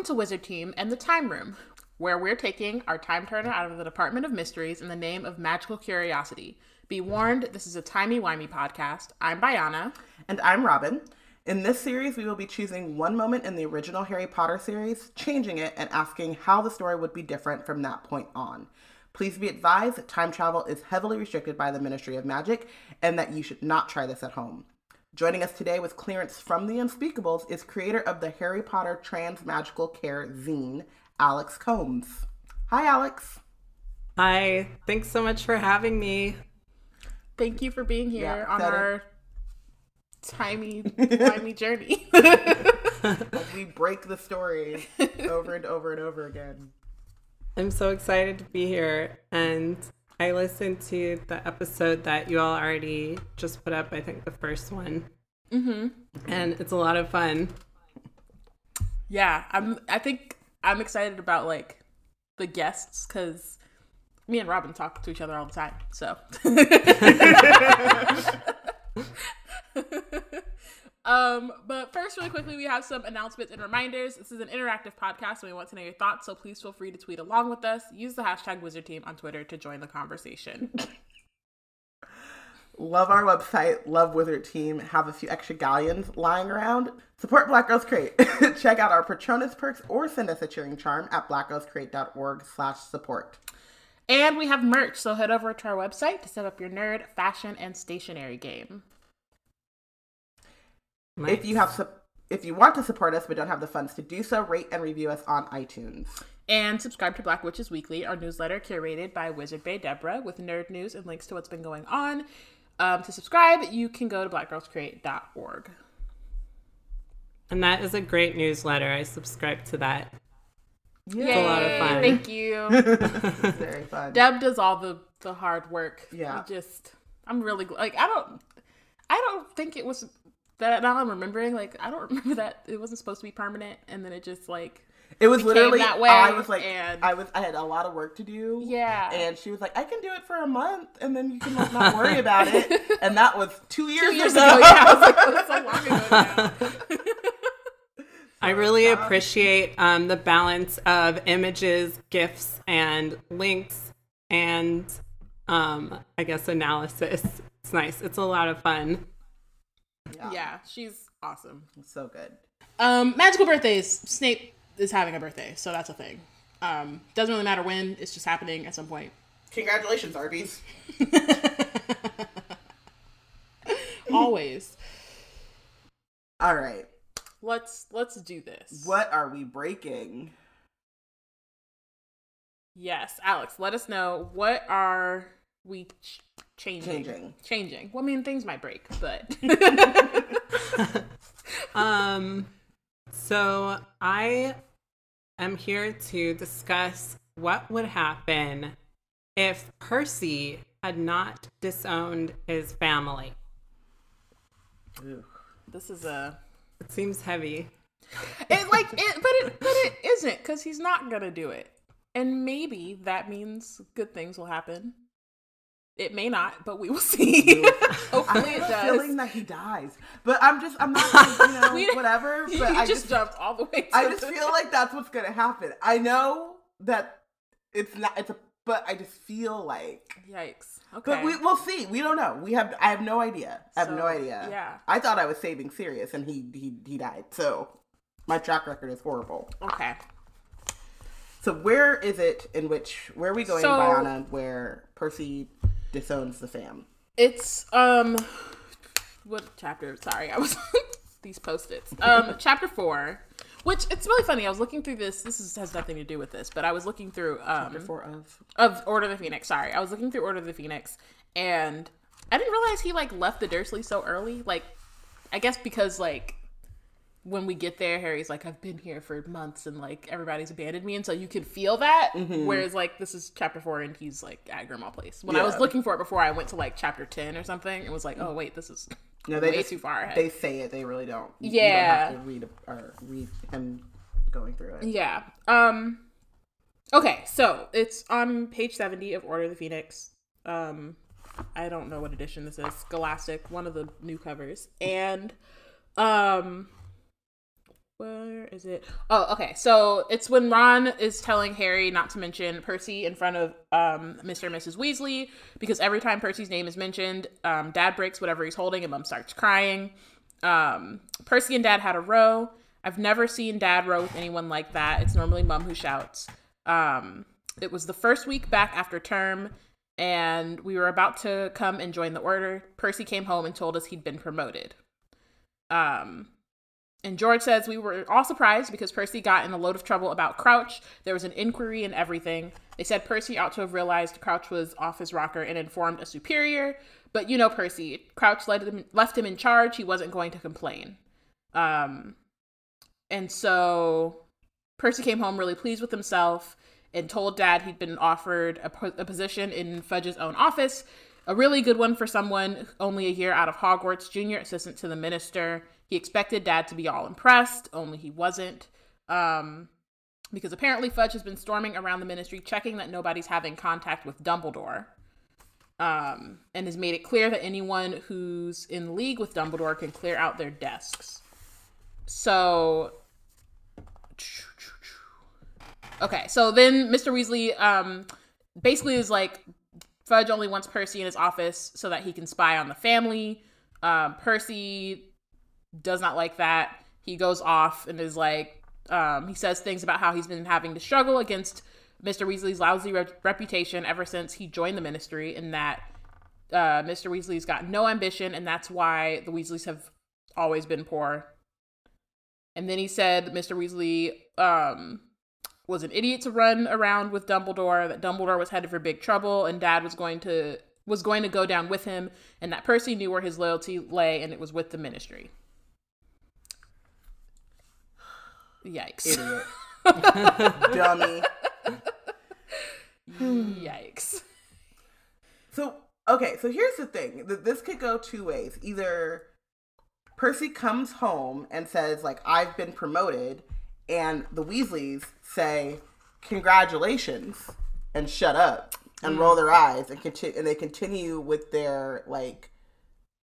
Welcome to Wizard Team and the Time Room, where we're taking our time turner out of the Department of Mysteries in the name of magical curiosity. Be warned, this is a timey-wimey podcast. I'm Bayana. And I'm Robin. In this series, we will be choosing one moment in the original Harry Potter series, changing it, and asking how the story would be different from that point on. Please be advised that time travel is heavily restricted by the Ministry of Magic and that you should not try this at home. Joining us today with clearance from the Unspeakables is creator of the Harry Potter Trans Magical Care zine, Alex Combs. Hi, Alex. Hi. Thanks so much for having me. Thank you for being here yeah, on our timey, timey journey. We break the story over and over and over again. I'm so excited to be here and I listened to the episode that you all already just put up. I think the first one, mm-hmm. and it's a lot of fun. Yeah, I'm. I think I'm excited about like the guests because me and Robin talk to each other all the time. So. Um, but first, really quickly, we have some announcements and reminders. This is an interactive podcast, and we want to know your thoughts. So please feel free to tweet along with us. Use the hashtag Wizard Team on Twitter to join the conversation. love our website, love Wizard Team. Have a few extra galleons lying around. Support Black Girls Create. Check out our Patronus perks or send us a cheering charm at blackgirlscreate.org slash support. And we have merch, so head over to our website to set up your nerd, fashion, and stationery game. Nice. If you have if you want to support us but don't have the funds to do so, rate and review us on iTunes. And subscribe to Black Witches Weekly, our newsletter curated by Wizard Bay Deborah with nerd news and links to what's been going on. Um, to subscribe, you can go to blackgirlscreate.org. And that is a great newsletter. I subscribe to that. Yay. It's a lot of fun. Thank you. very fun. Deb does all the the hard work. Yeah. just I'm really like I don't I don't think it was that now I'm remembering, like I don't remember that it wasn't supposed to be permanent, and then it just like it was literally that way. I was like, and... I was I had a lot of work to do. Yeah, and she was like, I can do it for a month, and then you can like, not worry about it. And that was two years, two years ago. ago. Yeah, I was like, oh, so long ago I really appreciate um, the balance of images, gifs, and links, and um, I guess analysis. It's nice. It's a lot of fun. Yeah. yeah, she's awesome. So good. Um, magical birthdays. Snape is having a birthday, so that's a thing. Um, doesn't really matter when. It's just happening at some point. Congratulations, Arby's. Always. All right. Let's let's do this. What are we breaking? Yes, Alex, let us know what are we ch- changing. Changing. Changing. Well, I mean, things might break, but. um, so I am here to discuss what would happen if Percy had not disowned his family. This is a. It seems heavy. It like it, but it, but it isn't because he's not gonna do it, and maybe that means good things will happen. It may not, but we will see. Hopefully, it does. Feeling that he dies, but I'm just I'm not you know we, whatever. But I just, just jumped all the way. I just feel like that's what's gonna happen. I know that it's not. It's a. But I just feel like yikes. Okay, but we we'll see. We don't know. We have. I have no idea. I have so, no idea. Yeah. I thought I was saving Sirius, and he he he died. So my track record is horrible. Okay. So where is it in which where are we going, so, Bayana, where Percy disowns the fam. It's um what chapter? Sorry, I was these post-its. Um chapter 4, which it's really funny. I was looking through this. This is, has nothing to do with this, but I was looking through um chapter 4 of of Order of the Phoenix. Sorry. I was looking through Order of the Phoenix and I didn't realize he like left the Dursley so early. Like I guess because like when we get there, Harry's like, I've been here for months and like everybody's abandoned me. And so you can feel that. Mm-hmm. Whereas like this is chapter four and he's like at Grimmauld Place. When yeah. I was looking for it before I went to like chapter 10 or something, it was like, oh, wait, this is no, they way just, too far ahead. They say it, they really don't. Yeah. You don't have to read, or read him going through it. Yeah. Um, okay, so it's on page 70 of Order of the Phoenix. Um, I don't know what edition this is. Scholastic, one of the new covers. And um where is it? Oh, okay. So it's when Ron is telling Harry not to mention Percy in front of um, Mr. and Mrs. Weasley because every time Percy's name is mentioned, um, Dad breaks whatever he's holding and Mom starts crying. Um, Percy and Dad had a row. I've never seen Dad row with anyone like that. It's normally Mom who shouts. Um, it was the first week back after term, and we were about to come and join the order. Percy came home and told us he'd been promoted. Um, and George says we were all surprised because Percy got in a load of trouble about Crouch. There was an inquiry and everything. They said Percy ought to have realized Crouch was off his rocker and informed a superior. But you know Percy, Crouch him, left him in charge. He wasn't going to complain. Um, and so Percy came home really pleased with himself and told Dad he'd been offered a, a position in Fudge's own office. A really good one for someone only a year out of Hogwarts, junior assistant to the minister. He expected dad to be all impressed, only he wasn't. Um, because apparently Fudge has been storming around the ministry, checking that nobody's having contact with Dumbledore. Um, and has made it clear that anyone who's in league with Dumbledore can clear out their desks. So, okay, so then Mr. Weasley um, basically is like, Fudge only wants Percy in his office so that he can spy on the family. Um, Percy does not like that. He goes off and is like, um, he says things about how he's been having to struggle against Mr. Weasley's lousy re- reputation ever since he joined the ministry, and that uh, Mr. Weasley's got no ambition, and that's why the Weasleys have always been poor. And then he said Mr. Weasley um, was an idiot to run around with Dumbledore, that Dumbledore was headed for big trouble, and Dad was going to was going to go down with him, and that Percy knew where his loyalty lay, and it was with the ministry. Yikes. Idiot. Dummy. Yikes. So, okay, so here's the thing. This could go two ways. Either Percy comes home and says, like, I've been promoted, and the Weasleys say, Congratulations, and shut up and mm. roll their eyes and continue and they continue with their like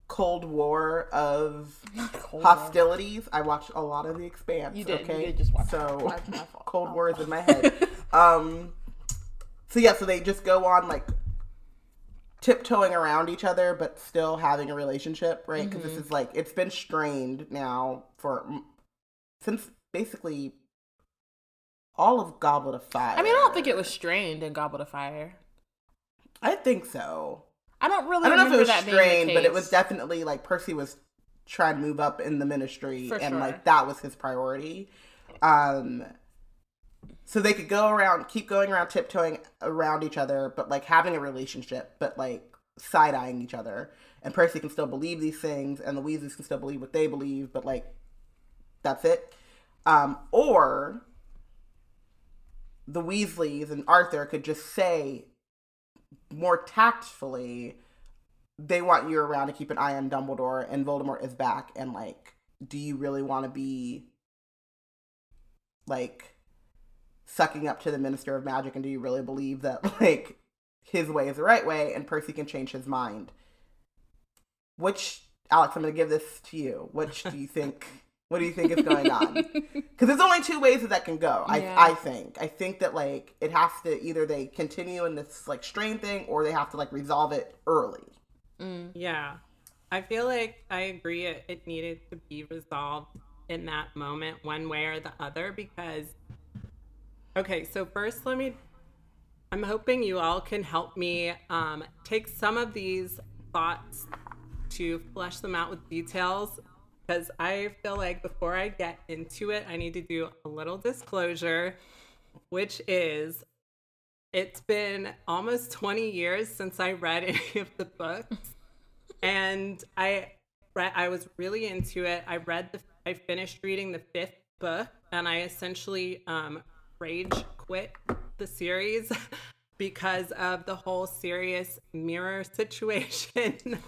Cold War of Cold hostilities. War. I watched a lot of The Expanse. You did. Okay, you did just watch. So Cold War is in my head. um, so yeah, so they just go on like tiptoeing around each other, but still having a relationship, right? Because mm-hmm. this is like it's been strained now for since basically all of Goblet of Fire. I mean, I don't think it was strained in Goblet of Fire. I think so. I don't really. I don't know if it was strained, but it was definitely like Percy was trying to move up in the ministry, For and sure. like that was his priority. Um, so they could go around, keep going around, tiptoeing around each other, but like having a relationship, but like side eyeing each other. And Percy can still believe these things, and the Weasleys can still believe what they believe, but like that's it. Um, or the Weasleys and Arthur could just say more tactfully, they want you around to keep an eye on Dumbledore, and Voldemort is back. And like, do you really want to be like sucking up to the Minister of Magic? And do you really believe that like his way is the right way, and Percy can change his mind? Which Alex, I'm going to give this to you. Which do you think? What do you think is going on? Because there's only two ways that that can go. I yeah. I think. I think that like it has to either they continue in this like strain thing or they have to like resolve it early. Mm. Yeah, I feel like I agree. It, it needed to be resolved in that moment, one way or the other, because. Okay, so first, let me. I'm hoping you all can help me um, take some of these thoughts to flesh them out with details because I feel like before I get into it, I need to do a little disclosure, which is it's been almost 20 years since I read any of the books. and I read I was really into it. I read the I finished reading the fifth book and I essentially um rage quit the series because of the whole Sirius mirror situation.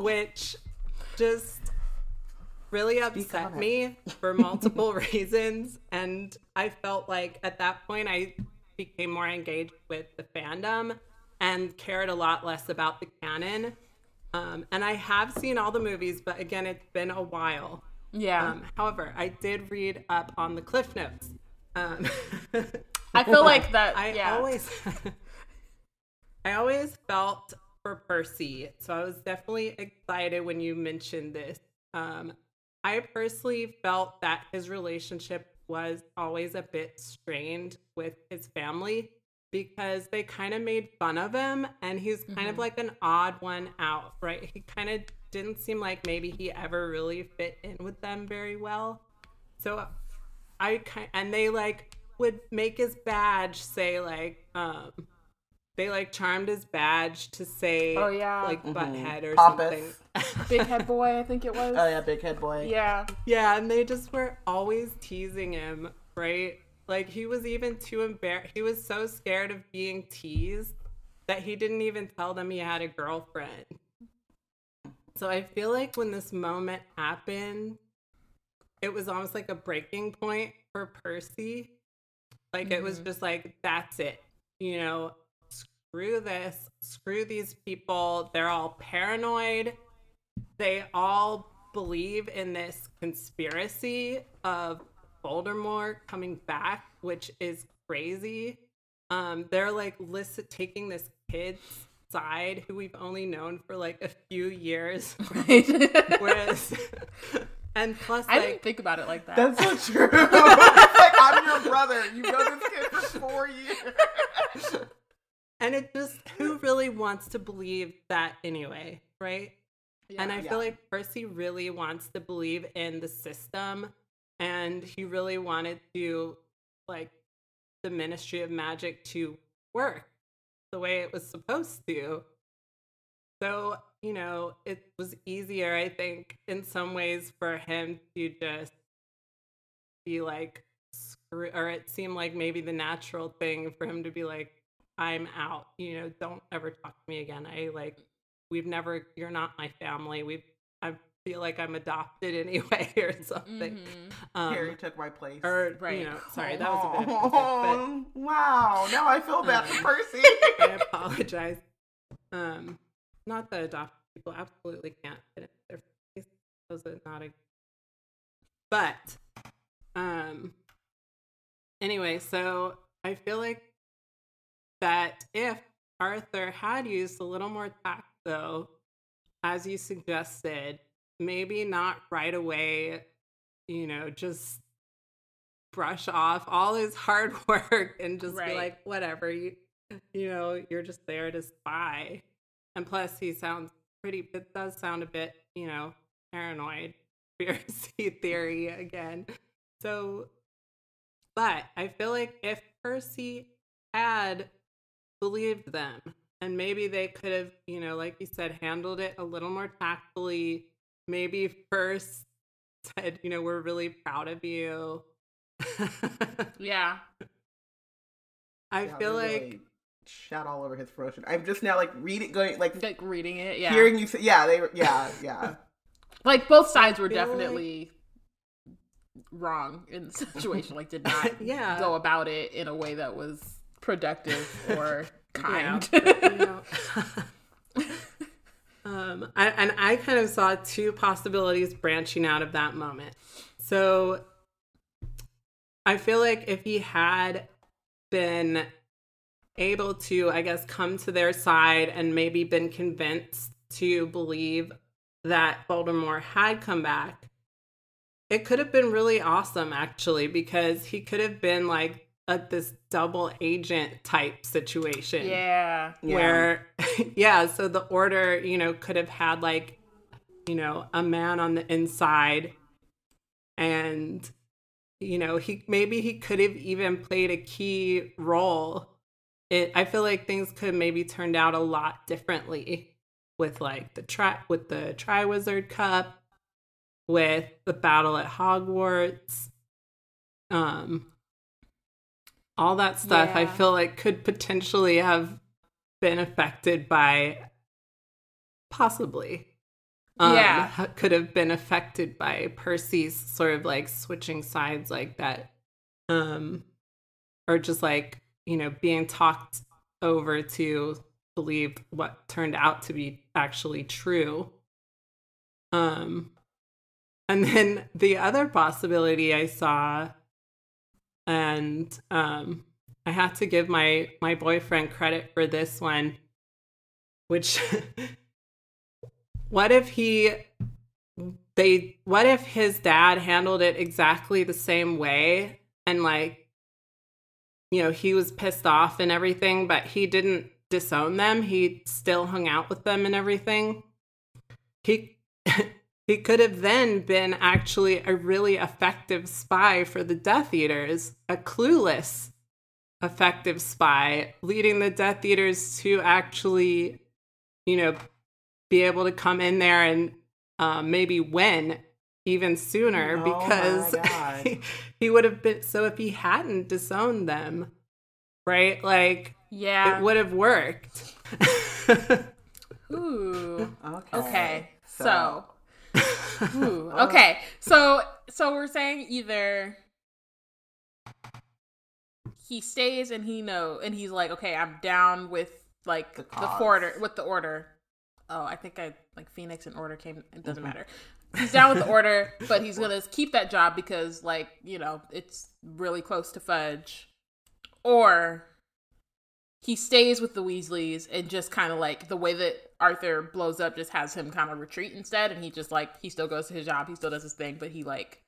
which just really upset me for multiple reasons. And I felt like at that point, I became more engaged with the fandom and cared a lot less about the canon. Um, and I have seen all the movies, but again, it's been a while. Yeah. Um, however, I did read up on the cliff notes. Um, I feel like that. I yeah. always, I always felt for Percy, so I was definitely excited when you mentioned this. Um, I personally felt that his relationship was always a bit strained with his family because they kind of made fun of him and he's kind Mm-hmm. of like an odd one out, right? He kind of didn't seem like maybe he ever really fit in with them very well. So I kind and they like would make his badge say like um they like charmed his badge to say Oh, yeah. like mm-hmm. butthead or Pompous. something. Big head boy, I think it was. Oh yeah, big head boy. yeah. Yeah, and they just were always teasing him, right? Like he was even too embarrassed. He was so scared of being teased that he didn't even tell them he had a girlfriend. So I feel like when this moment happened, it was almost like a breaking point for Percy. Like it was mm-hmm. just like, that's it. You know, screw this, screw these people. They're all paranoid. They all believe in this conspiracy of Voldemort coming back, which is crazy. Um, they're like listen, taking this kid's side who we've only known for like a few years, whereas, and plus, I like, didn't think about it like that. That's so true. it's like I'm your brother. You know this kid for four years. And it just who really wants to believe that anyway, right? and I Yeah. feel like Percy really wants to believe in the system and he really wanted to like the Ministry of Magic to work the way it was supposed to. So, you know, it was easier, I think, in some ways for him to just be like, screw, or it seemed like maybe the natural thing for him to be like, I'm out, you know, don't ever talk to me again. I like, we've never, you're not my family. We've, I feel like I'm adopted anyway or something. Mhm. Um, Harry took my place. or, Right. you know, sorry, that was a bit offensive, Oh, wow. Now I feel bad for Percy. but I apologize. Um, not that adopted people absolutely can't fit in their face. Those are not a, but, um, anyway, so I feel like that if Arthur had used a little more tact, though, as you suggested, maybe not right away, you know, just brush off all his hard work and just be like, whatever, you, you know, you're just there to spy. And plus, he sounds pretty, it does sound a bit, you know, paranoid, conspiracy theory again. So, but I feel like if Percy had believed them and maybe they could have, you know, like you said, handled it a little more tactfully, maybe first said, you know, we're really proud of you. Yeah. I Yeah, feel they like really shat all over his promotion. I'm just now like reading, going like Like reading it, yeah. hearing you say, yeah, they were, yeah, yeah. like both sides were feel like- definitely wrong in the situation. Like did not Yeah. go about it in a way that was productive or kind. Yeah, but, you know, um, I, and I kind of saw two possibilities branching out of that moment. So I feel like if he had been able to, I guess, come to their side and maybe been convinced to believe that Voldemort had come back, it could have been really awesome, actually, because he could have been like a, this double agent type situation yeah. Yeah. where yeah so the order you know could have had like you know a man on the inside and you know he maybe he could have even played a key role it i feel like things could have maybe turned out a lot differently with like the tri with the triwizard cup with the battle at hogwarts um all that stuff i feel like could potentially have been affected by possibly um, Yeah. could have been affected by percy's sort of like switching sides like that um or just like you know being talked over to believe what turned out to be actually true um and then the other possibility I saw, and um, I had to give my my boyfriend credit for this one, which what if he they what if his dad handled it exactly the same way? And like you know he was pissed off and everything but he didn't disown them. He still hung out with them and everything. He he could have then been actually a really effective spy for the death eaters a clueless effective spy leading the death eaters to actually you know be able to come in there and um, maybe win even sooner Oh because he, he would have been so if he hadn't disowned them right like Yeah. it would have worked Ooh. Okay. Okay. So. Ooh. Okay. So so we're saying either he stays and he know and he's like, okay, I'm down with like The the, order with the order. Oh, I think I like Phoenix and Order came. It doesn't Mm-hmm. matter. He's down with the order, but he's gonna keep that job because like you know it's really close to Fudge, or he stays with the Weasleys and just kind of like the way that Arthur blows up just has him kind of retreat instead, and he just like he still goes to his job, he still does his thing, but he like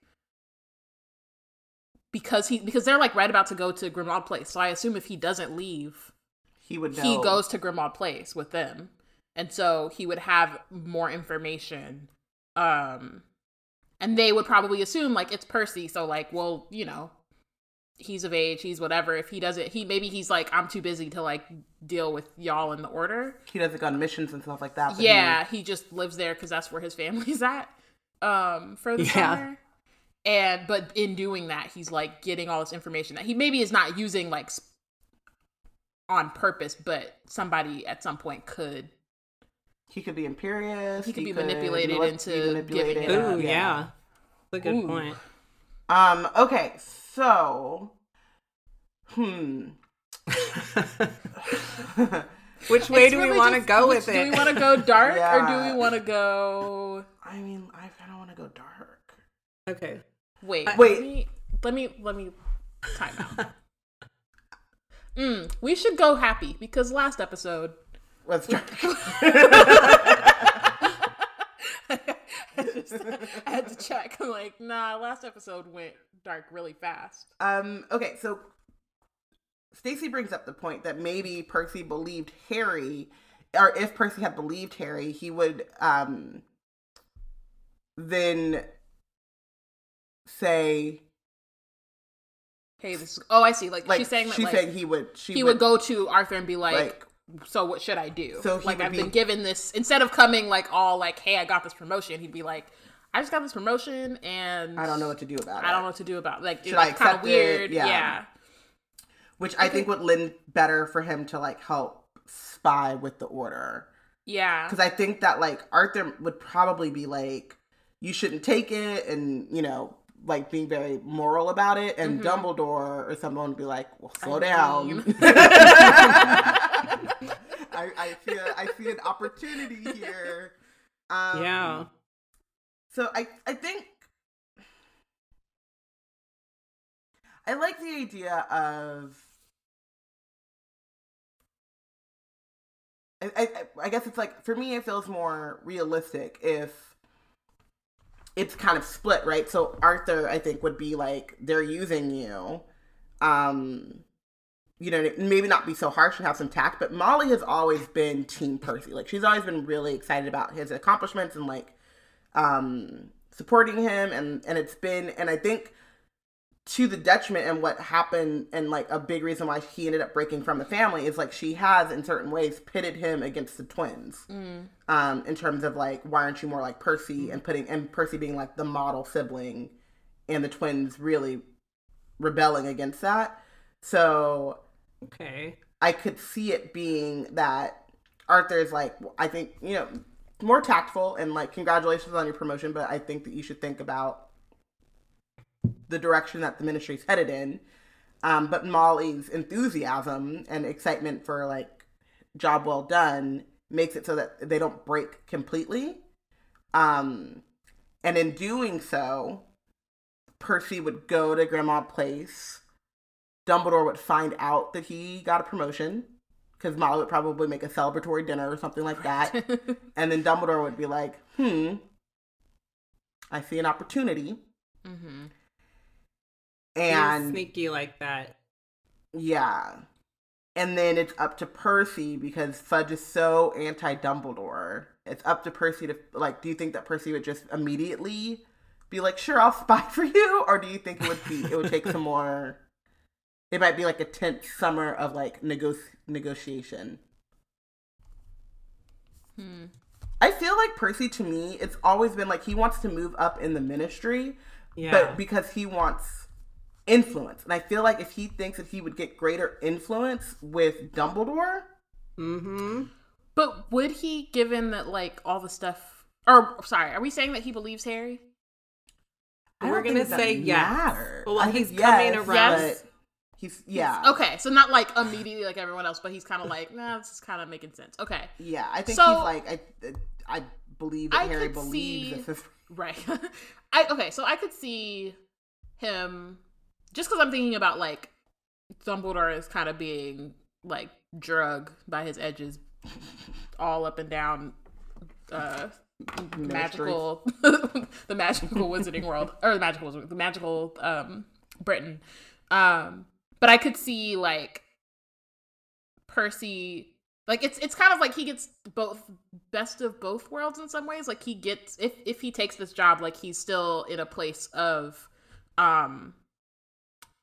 because he because they're like right about to go to Grimmauld Place, so I assume if he doesn't leave, He would know. he goes to Grimmauld Place with them, and so he would have more information. Um, and they would probably assume like it's Percy, so like, well, you know, he's of age, he's whatever. If he doesn't, he maybe he's like, I'm too busy to like deal with y'all in the order. He doesn't go on missions and stuff like that. but Yeah, he just lives there because that's where his family's at. Um, for the Yeah. summer. And but in doing that, he's like getting all this information that he maybe is not using like s- on purpose, but somebody at some point could. He could be imperious. He could be manipulated into be manipulated. giving it Ooh, yeah. That's a good Ooh. point. Um. Okay. So. Hmm. Which way It's do we want to go which- with Do it? Do we want to go dark or do we want to go? I mean, I kind of want to go dark. okay. Wait, Wait. Let me let me let me time out. mm, we should go happy because last episode Let's dark. I, just, I had to check. I'm like, nah, last episode went dark really fast. um. Okay. So. Stacy brings up the point that maybe Percy believed Harry, or if Percy had believed Harry, he would um. Then say Hey, this is, oh, I see. Like, like she's saying that she's like, saying he would she he would go to Arthur and be like, like so what should I do? So like I've be- been given this instead of coming like all like, hey, I got this promotion. He'd be like, I just got this promotion and I don't know what to do about it. I don't know what to do about. It. Like, Should it's I kind of accept it? weird. Yeah. yeah. which I think would lend better for him to like help spy with the order. Yeah. Because I think that like Arthur would probably be like, you shouldn't take it, and you know, like being very moral about it. And Dumbledore or someone would be like, well, slow Mm-hmm. I down. I, a, I see an opportunity here. Um, yeah. So I I think I like the idea of I, I I guess it's like for me it feels more realistic if it's kind of split, right? So Arthur I think would be like they're using you. Um you know, maybe not be so harsh and have some tact, but Molly has always been Team Percy. Like she's always been really excited about his accomplishments and like um supporting him and and it's been and I think to the detriment and what happened and like a big reason why he ended up breaking from the family is like she has in certain ways pitted him against the twins um in terms of like why aren't you more like Percy and putting and Percy being like the model sibling and the twins really rebelling against that so Okay. I could see it being that Arthur's like, I think, you know, more tactful and like, congratulations on your promotion, but I think that you should think about the direction that the ministry's headed in. Um, but Molly's enthusiasm and excitement for like job well done makes it so that they don't break completely. Um, And in doing so, Percy would go to Grimmauld Place. Dumbledore would find out that he got a promotion because Molly would probably make a celebratory dinner or something like that. and then Dumbledore would be like, hmm, I see an opportunity. mm-hmm. And He's sneaky like that. Yeah. And then it's up to Percy because Fudge is so anti Dumbledore. It's up to Percy to like. Do you think that Percy would just immediately be like, "Sure, I'll spy for you," or do you think it would be it would take some more? It might be like a tenth summer of like nego- negotiation. Hmm. I feel like Percy to me, it's always been like he wants to move up in the ministry, Yeah. but because he wants influence. And I feel like if he thinks that he would get greater influence with Dumbledore, mm-hmm. But would he, given that like all the stuff, or sorry, are we saying that he believes Harry? I We're gonna think that say yes. matters. Well, I he's think coming yes, around. Yes. He's yeah. Okay, so not like immediately like everyone else, but he's kind of like, nah, this is kind of making sense. Okay, Yeah, I think So- he's like I I believe that I Harry believes see- right. I okay, so I could see him just because I'm thinking about like Dumbledore is kind of being like drug by his edges, all up and down. Uh, magical the magical wizarding world or the magical the magical um britain um but i could see like percy like it's it's kind of like he gets both best of both worlds in some ways like he gets if if he takes this job like he's still in a place of um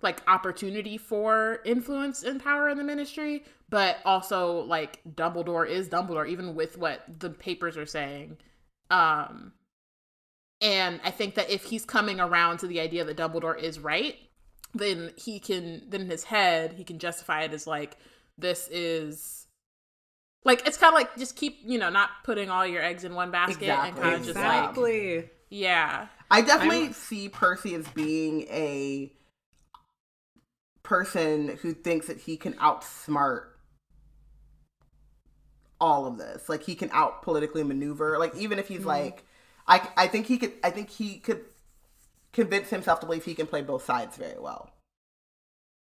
like opportunity for influence and power in the ministry but also like dumbledore is dumbledore even with what the papers are saying um and i think that if he's coming around to the idea that dumbledore is right then he can then in his head he can justify it as like this is like it's kind of like just keep you know not putting all your eggs in one basket and kind of just like yeah I definitely I'm- see Percy as being a person who thinks that he can outsmart all of this. Like he can out politically maneuver. Like even if he's Mm-hmm. like I I think he could I think he could convince himself to believe he can play both sides very well.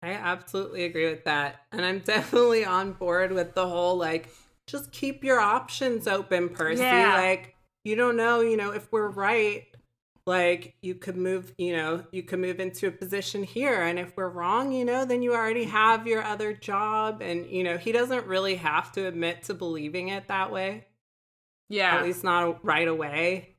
I absolutely agree with that. And I'm definitely on board with the whole like, just keep your options open, Percy. Yeah. Like, you don't know, you know, if we're right, like you could move, you know, you could move into a position here. And if we're wrong, you know, then you already have your other job. And, you know, he doesn't really have to admit to believing it that way. yeah At least not right away.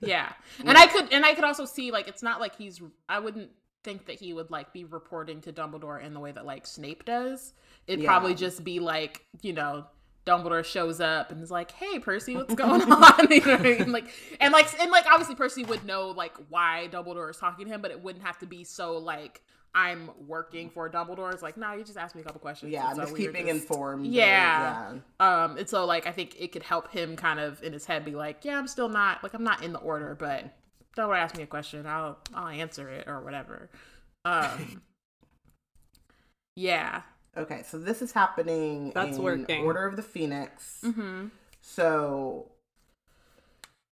Yeah and i could and i could also see like it's not like he's i wouldn't think that he would like be reporting to dumbledore in the way that like snape does it'd Yeah. probably just be like you know dumbledore shows up and is like hey percy what's going on you know I mean? like and like and like obviously percy would know like why dumbledore is talking to him but it wouldn't have to be so like i'm working for dumbledore it's like no you just asked me a couple questions Yeah, and so just we were keeping just- informed. or- Yeah. yeah. um, and so like I think it could help him kind of in his head be like, yeah, I'm still not like I'm not in the order, but don't ask me a question, I'll I'll answer it or whatever. Um, yeah. Okay, so this is happening That's in working. Order of the Phoenix. Mm-hmm. So,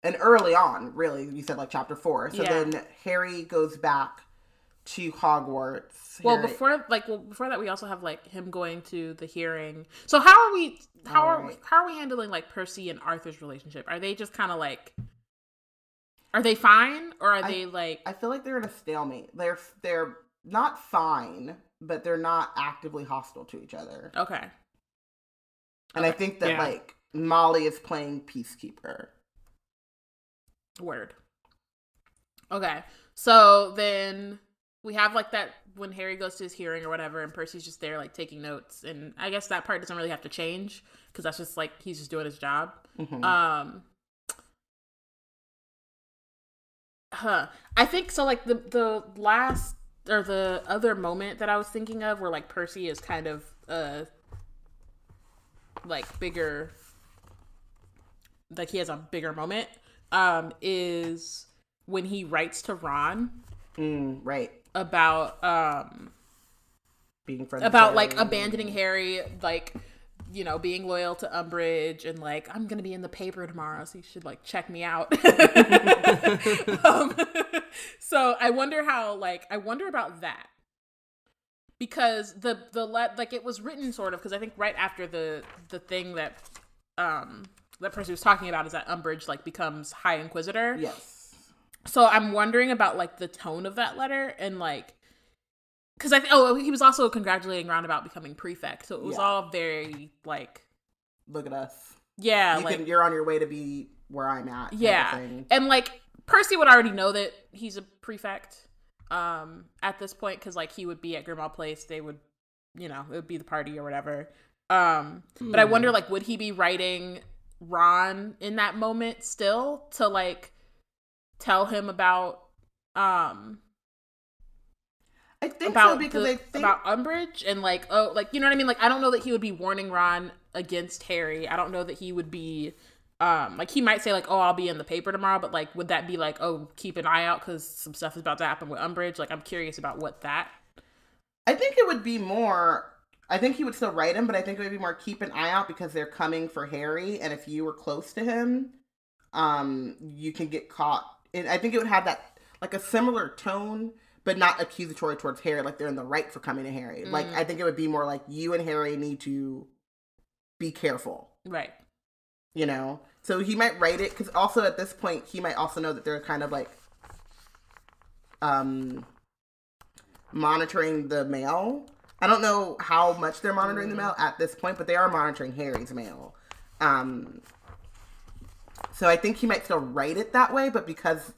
and early on, really, you said like chapter four. So Yeah. then Harry goes back to Hogwarts. Well, Harry- before like well before that, we also have like him going to the hearing. So how are we? How are we, um, how are we handling like Percy and Arthur's relationship? Are they just kind of like? Are they fine or are I- they like? I feel like they're in a stalemate. They're they're not fine, but they're not actively hostile to each other. okay. And I think that Yeah. like Molly is playing peacekeeper. Word. Okay. So then we have like that when Harry goes to his hearing or whatever, and Percy's just there like taking notes. And I guess that part doesn't really have to change because that's just like he's just doing his job. Mhm. Um. Huh. I think so. Like the the last or the other moment that I was thinking of, where like Percy is kind of uh like bigger, like he has a bigger moment, um, is when he writes to Ron Mm, right. About um Being friends. about like abandoning Harry, like you know, being loyal to Umbridge and like I'm gonna be in the paper tomorrow, so you should like check me out. um, so I wonder how like I wonder about that because the the let like it was written sort of because I think right after the the thing that um that person was talking about is that Umbridge like becomes High Inquisitor. Yes. So I'm wondering about like the tone of that letter and like because I th- oh he was also congratulating Ron about becoming prefect, so it was Yeah. all very like Look at us. yeah You like can, you're on your way to be where I'm at. yeah and like Percy would already know that he's a prefect um at this point because like he would be at Grimmauld Place, they would you know it would be the party or whatever. Um, but I Hmm. wonder like would he be writing Ron in that moment still to like tell him about um I think about so because the- I think about Umbridge and like oh like you know what I mean like I don't know that he would be warning Ron against Harry. I don't know that he would be um like he might say like oh I'll be in the paper tomorrow but like would that be like oh keep an eye out cuz some stuff is about to happen with Umbridge like I'm curious about what that I think it would be more. I think he would still write him, but I think it would be more keep an eye out because they're coming for Harry, and if you were close to him, um, you can get caught. And I think it would have that like a similar tone, but not accusatory towards Harry, like they're in the right for coming to Harry. Like I think it would be more like you and Harry need to be careful, right you know. So he might write it because also at this point he might also know that they're kind of like um monitoring the mail. I don't know how much they're monitoring the mail at this point, but they are monitoring Harry's mail. Um, so I think he might still write it that way, but because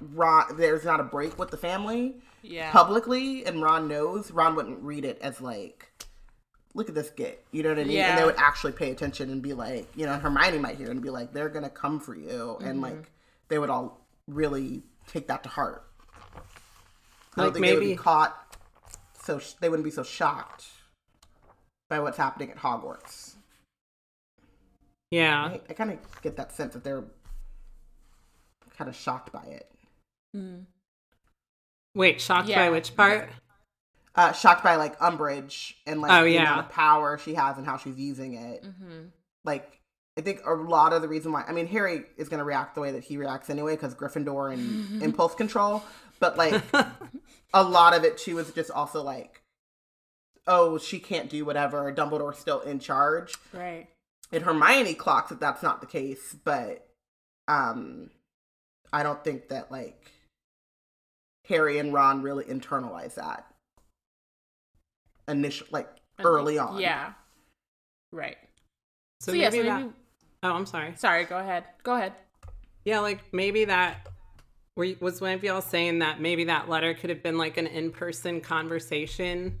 Ron, there's not a break with the family yeah publicly, and Ron knows, Ron wouldn't read it as like, look at this git. You know what I mean? And they would actually pay attention and be like, you know, Hermione might hear and be like, they're gonna come for you, and mm-hmm. like they would all really take that to heart. I don't Like think they would be maybe- caught, so sh- they wouldn't be so shocked by what's happening at Hogwarts. Yeah. I, I kind of get that sense that they're kind of shocked by it. Wait, shocked Yeah. by which part? Uh, shocked by like Umbridge and like Oh, the yeah. amount of power she has and how she's using it. mm-hmm. Like, I think a lot of the reason why I mean Harry is going to react the way that he reacts anyway because Gryffindor and impulse control. But like a lot of it too is just also like, oh, she can't do whatever. Dumbledore's still in charge. right and Hermione clocks that that's not the case, but um I don't think that like Harry and Ron really internalize that initial like early on. yeah right So, so, maybe, yeah so that. maybe Oh, I'm sorry. sorry go ahead go ahead Yeah, like maybe that. Were you, was one of y'all saying that maybe that letter could have been like an in-person conversation?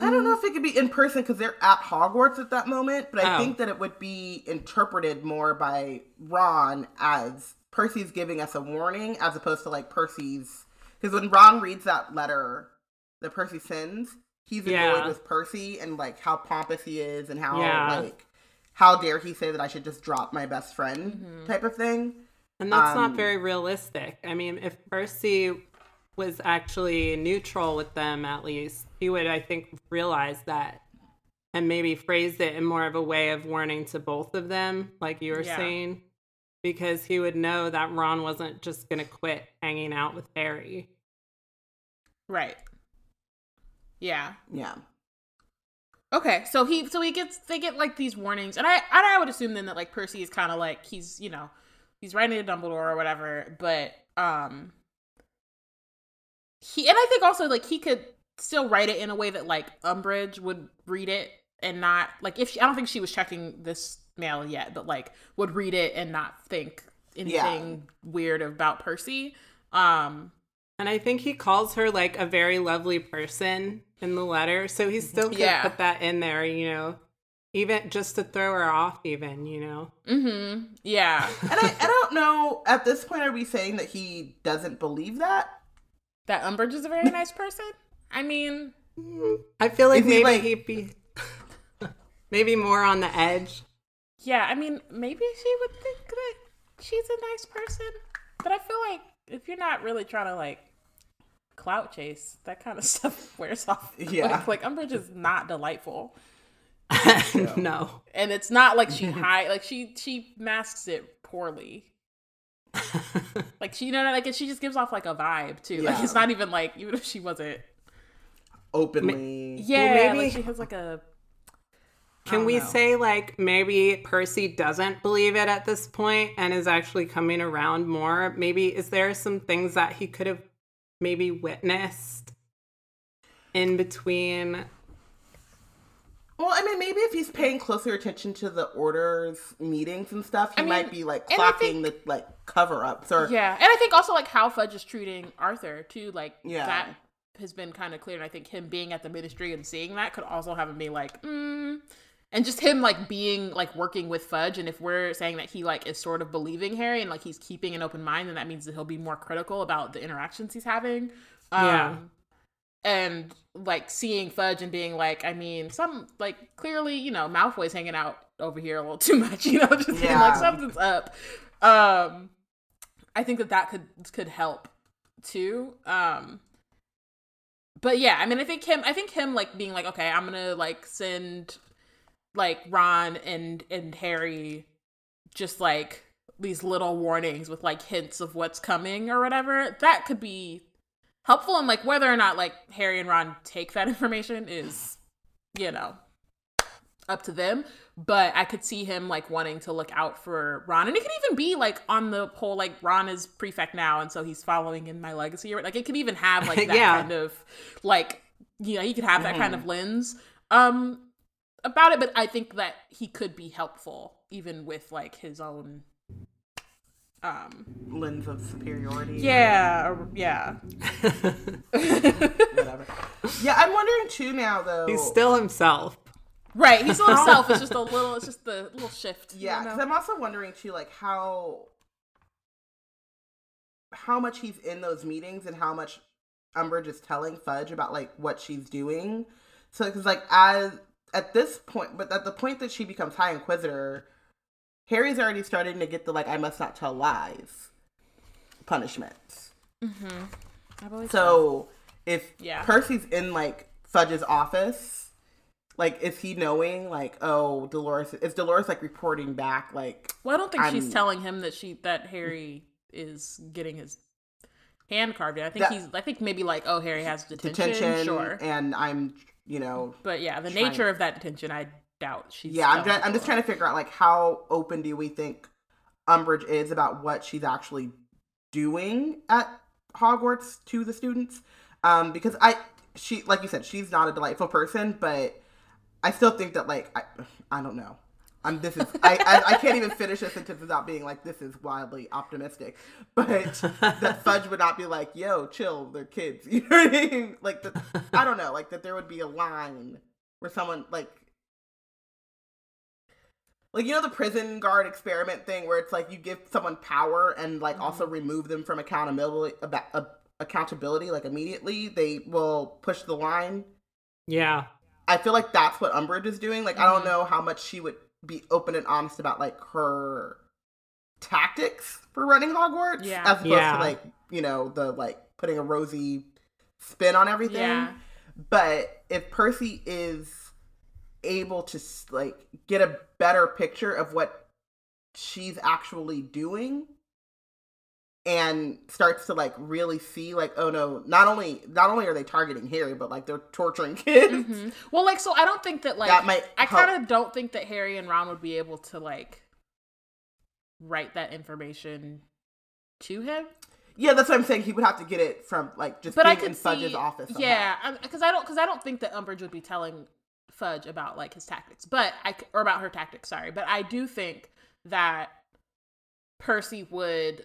I don't know if it could be in person because they're at Hogwarts at that moment, but I Oh. think that it would be interpreted more by Ron as Percy's giving us a warning as opposed to like Percy's. Because when Ron reads that letter that Percy sends, he's annoyed Yeah. with Percy and like how pompous he is and how Yeah. like how dare he say that I should just drop my best friend type of thing. And that's Um, not very realistic. I mean, if Percy was actually neutral with them, at least, he would, I think, realize that and maybe phrased it in more of a way of warning to both of them, like you were Yeah. saying, because he would know that Ron wasn't just going to quit hanging out with Harry. right yeah Yeah. Okay, so he so he gets they get like these warnings, and I and I would assume then that like Percy is kind of like he's you know he's writing to Dumbledore or whatever, but um he and I think also like he could still write it in a way that like Umbridge would read it and not like if she, I don't think she was checking this mail yet, but like would read it and not think anything weird about Percy. Um And I think he calls her like a very lovely person in the letter. So he still could Yeah. put that in there, you know, even just to throw her off, even, you know. Mm-hmm. yeah And I, I don't know, at this point, are we saying that he doesn't believe that? that Umbridge is a very nice person. I mean, I feel like maybe like- he'd be maybe more on the edge. Yeah, I mean, maybe she would think that she's a nice person, but I feel like if you're not really trying to like clout chase, that kind of stuff wears off. Yeah. like, like Umbridge is not delightful, no. and it's not like she hide like she she masks it poorly. like she you know like she just gives off like a vibe too. Like it's not even like even if she wasn't. Openly. Yeah, maybe- like she has like a. Can we know. say like maybe Percy doesn't believe it at this point and is actually coming around more? Maybe is there some things that he could have maybe witnessed in between? Well, I mean, maybe if he's paying closer attention to the orders meetings and stuff, he I mean, might be like and I clocking the like cover ups or Yeah, and I think also like how Fudge is treating Arthur too. Like Yeah. that has been kind of clear, and I think him being at the ministry and seeing that could also have him be like, mm. and just him like being like working with Fudge. And if we're saying that he like is sort of believing Harry and like he's keeping an open mind, then that means that he'll be more critical about the interactions he's having. Um, Yeah. And like seeing Fudge and being like, I mean, some like clearly, you know, Malfoy's hanging out over here a little too much, you know, just being like something's up. Um, I think that that could could help too. Um, but yeah, I mean, I think him, I think him like being like, okay, I'm gonna like send like Ron and and Harry just like these little warnings with like hints of what's coming or whatever. That could be helpful, and like whether or not like Harry and Ron take that information is, you know, up to them. But I could see him like wanting to look out for Ron, and it could even be like on the whole like Ron is prefect now, and so he's following in my legacy. Or like it could even have like that Yeah. kind of like you know he could have that kind of lens um about it. But I think that he could be helpful even with like his own um lens of superiority. yeah or- yeah Whatever. yeah, I'm wondering too now though. He's still himself. Right he's still himself it's just a little it's just the little shift Yeah, because I'm also wondering too, like how how much he's in those meetings and how much Umbridge is telling Fudge about like what she's doing. So, because like as at this point, but at the point that she becomes High Inquisitor, Harry's already starting to get the like I must not tell lies punishments. Believe mm-hmm. So if Yeah. Percy's in like Fudge's office, like is he knowing like oh Dolores is Dolores like reporting back like Well, I don't think she's I'm- telling him that she that Harry is getting his hand carved in. I think That- he's. I think maybe like, oh, Harry has detention. detention Sure, and I'm you know but yeah, the trying- nature of that detention, I doubt she's. yeah I'm I'm just trying to figure out like how open do we think Umbridge is about what she's actually doing at Hogwarts to the students um because I she like you said she's not a delightful person but I still think that like I I don't know. I'm this is I, I I can't even finish a sentence without being like this is wildly optimistic. But that Fudge would not be like yo chill they're kids. You know what I mean? Like the I don't know. Like that there would be a line where someone like like you know the prison guard experiment thing where it's like you give someone power and like also remove them from accountability about uh, accountability like immediately they will push the line. Yeah. I feel like that's what umbridge is doing like i don't mm-hmm. know how much she would be open and honest about like her tactics for running hogwarts Yeah. as opposed Yeah. to like you know the like putting a rosy spin on everything Yeah. but if percy is able to like get a better picture of what she's actually doing and starts to like really see like oh no not only not only are they targeting harry but like they're torturing kids Mhm. Well, like, so I don't think that like That might I kind of don't think that Harry and Ron would be able to like write that information to him. yeah that's what i'm saying he would have to get it from like just But I could in fudge's see, office somehow. yeah, because I don't because I don't think that Umbridge would be telling Fudge about like his tactics, but i or about her tactics. Sorry, but I do think that Percy would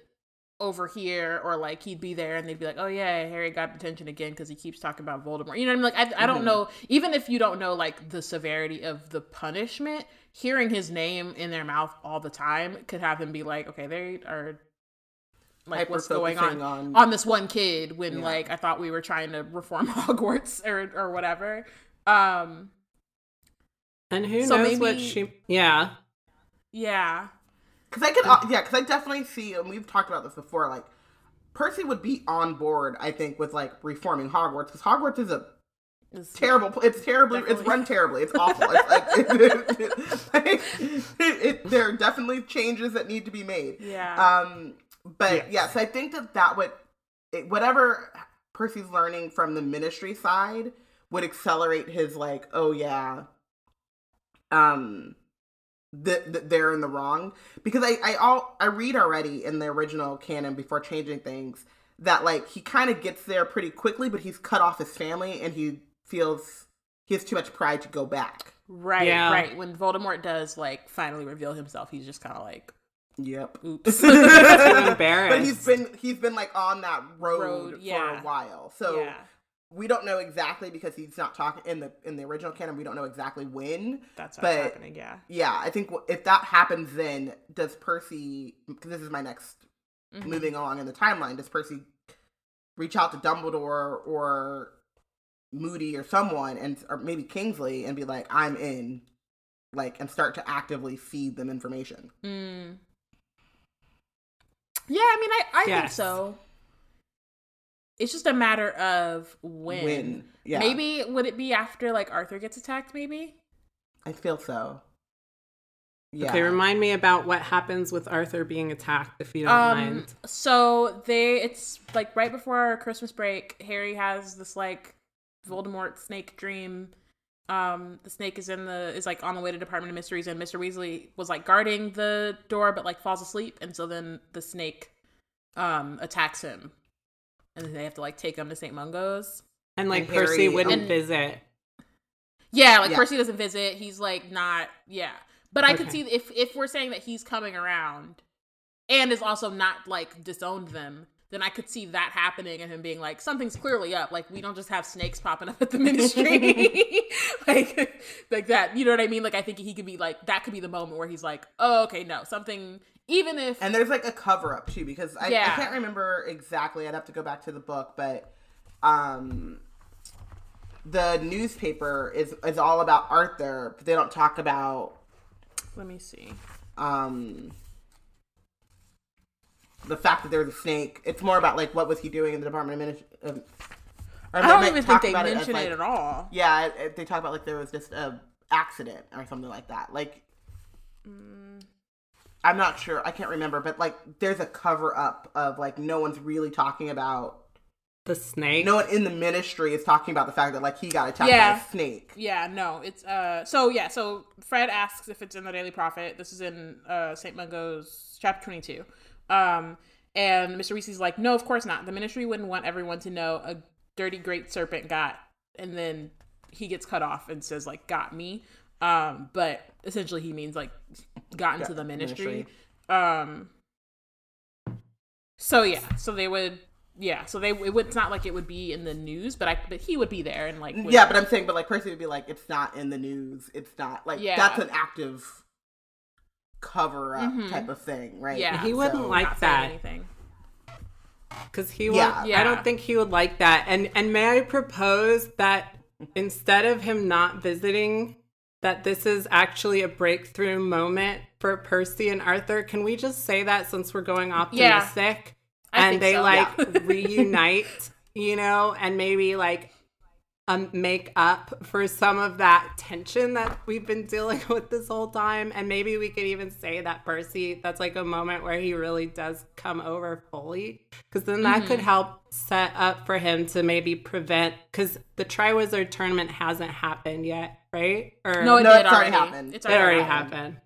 overhear or like he'd be there and they'd be like, oh yeah, Harry got detention again because he keeps talking about Voldemort. You know what I mean? Like I I don't Mhm. know even if you don't know like the severity of the punishment, hearing his name in their mouth all the time could have them be like, okay, they are like what's going on on- on this one kid when Yeah. like I thought we were trying to reform Hogwarts or or whatever. Um And who So knows what maybe- she Yeah. yeah. Because I could, uh, yeah, because I definitely see, and we've talked about this before. Like, Percy would be on board, I think, with like reforming Hogwarts because Hogwarts is a It's- terrible. It's terribly. It's run terribly. It's awful. It's like, it, like, it- there are definitely changes that need to be made. Yeah. Um. But Yes. yes, I think that that would it, whatever Percy's learning from the Ministry side would accelerate his like, oh yeah, um, that th- they're in the wrong because I I all I read already in the original canon before changing things that like he kind of gets there pretty quickly, but he's cut off his family and he feels he has too much pride to go back. right, Yeah. right. When Voldemort does like finally reveal himself, he's just kind of like, Yep. oops. Too but he's been he's been like on that road, Road, for yeah. a while. So yeah, we don't know exactly because he's not talking in the in the original canon. We don't know exactly when. that's what's but- happening. Yeah. Yeah, I think wh- if that happens, then does Percy? Because this is my next Mhm. moving along in the timeline. Does Percy reach out to Dumbledore or Moody or someone, and or maybe Kingsley, and be like, "I'm in," like, and start to actively feed them information? Mm. Yeah, I mean, I, I think so. It's just a matter of when. When? Yeah, Maybe would it be after like Arthur gets attacked? Maybe. I feel so. Yeah. Okay, remind me about what happens with Arthur being attacked, if you don't Um. mind. So they, it's like right before our Christmas break. Harry has this like Voldemort snake dream. Um, the snake is in the is like on the way to Department of Mysteries, and Mr. Weasley was like guarding the door, but like falls asleep, and so then the snake um attacks him, and then they have to like take him to St. Mungo's. And like and Percy Harry- um, wouldn't and- visit. Yeah, like Yeah. Percy doesn't visit. He's like not. Yeah, but I could see if if we're saying that he's coming around, and is also not like disowned them, then I could see that happening and him being like something's clearly up. Like we don't just have snakes popping up at the ministry, like like that. You know what I mean? Like I think he could be like that could be the moment where he's like, oh okay, no, something. Even if And there's like a cover up too, because I, I can't remember exactly. I'd have to go back to the book, but um, the newspaper is is all about Arthur, but they don't talk about let me see. um the fact that there was a snake. It's more about like what was he doing in the Department of Ministry. I don't even think they mention like- it at all. Yeah, it- it- they talk about like there was just a accident or something like that. Like Mm. I'm not sure. I can't remember, but like there's a cover up of like no one's really talking about. The snake. No one in the ministry is talking about the fact that like he got attacked Yeah. by a snake. Yeah, no, it's uh so yeah, so Fred asks if it's in the Daily Prophet. This is in uh St. Mungo's chapter 22. Um and Mr. Weasley's like, "No, of course not. The ministry wouldn't want everyone to know a dirty great serpent got." And then he gets cut off and says like, "Got me." Um but essentially he means like got into Got the ministry. ministry. Um So yeah, so they would yeah, so they it would it's not like it would be in the news, but I but he would be there and like would- Yeah, but I'm saying, but like Percy would be like, it's not in the news. It's not like Yeah. that's an active cover up Mhm. type of thing, right? Yeah. He wouldn't So- like that. anything. because he Yeah. would. Yeah. I don't think he would like that. And and may I propose that instead of him not visiting, that this is actually a breakthrough moment for Percy and Arthur. Can we just say that since we're going optimistic I and they so. like reunite, you know, and maybe like um, make up for some of that tension that we've been dealing with this whole time. And maybe we could even say that Percy, that's like a moment where he really does come over fully. Because then that Mm-hmm. could help set up for him to maybe prevent, because the Triwizard tournament hasn't happened yet, right? Or No, it No, did it's already already. happened. It's it already happened. happened.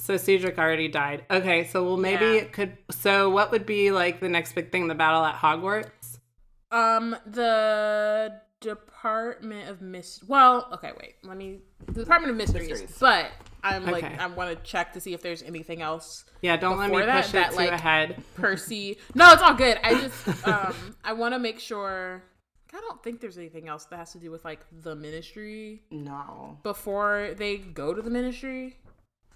So Cedric already died. Okay, so well maybe Yeah. it could. So what would be like the next big thing? The battle at Hogwarts. Um, the Department of Mys. Well, okay, wait. Let me. The Department of Mysteries. Mysteries. But I'm like, Okay. I want to check to see if there's anything else. Yeah, don't let me Before that, push that, it too like- ahead. Percy. No, it's all good. I just, um, I want to make sure. I don't think there's anything else that has to do with like the ministry No. before they go to the ministry.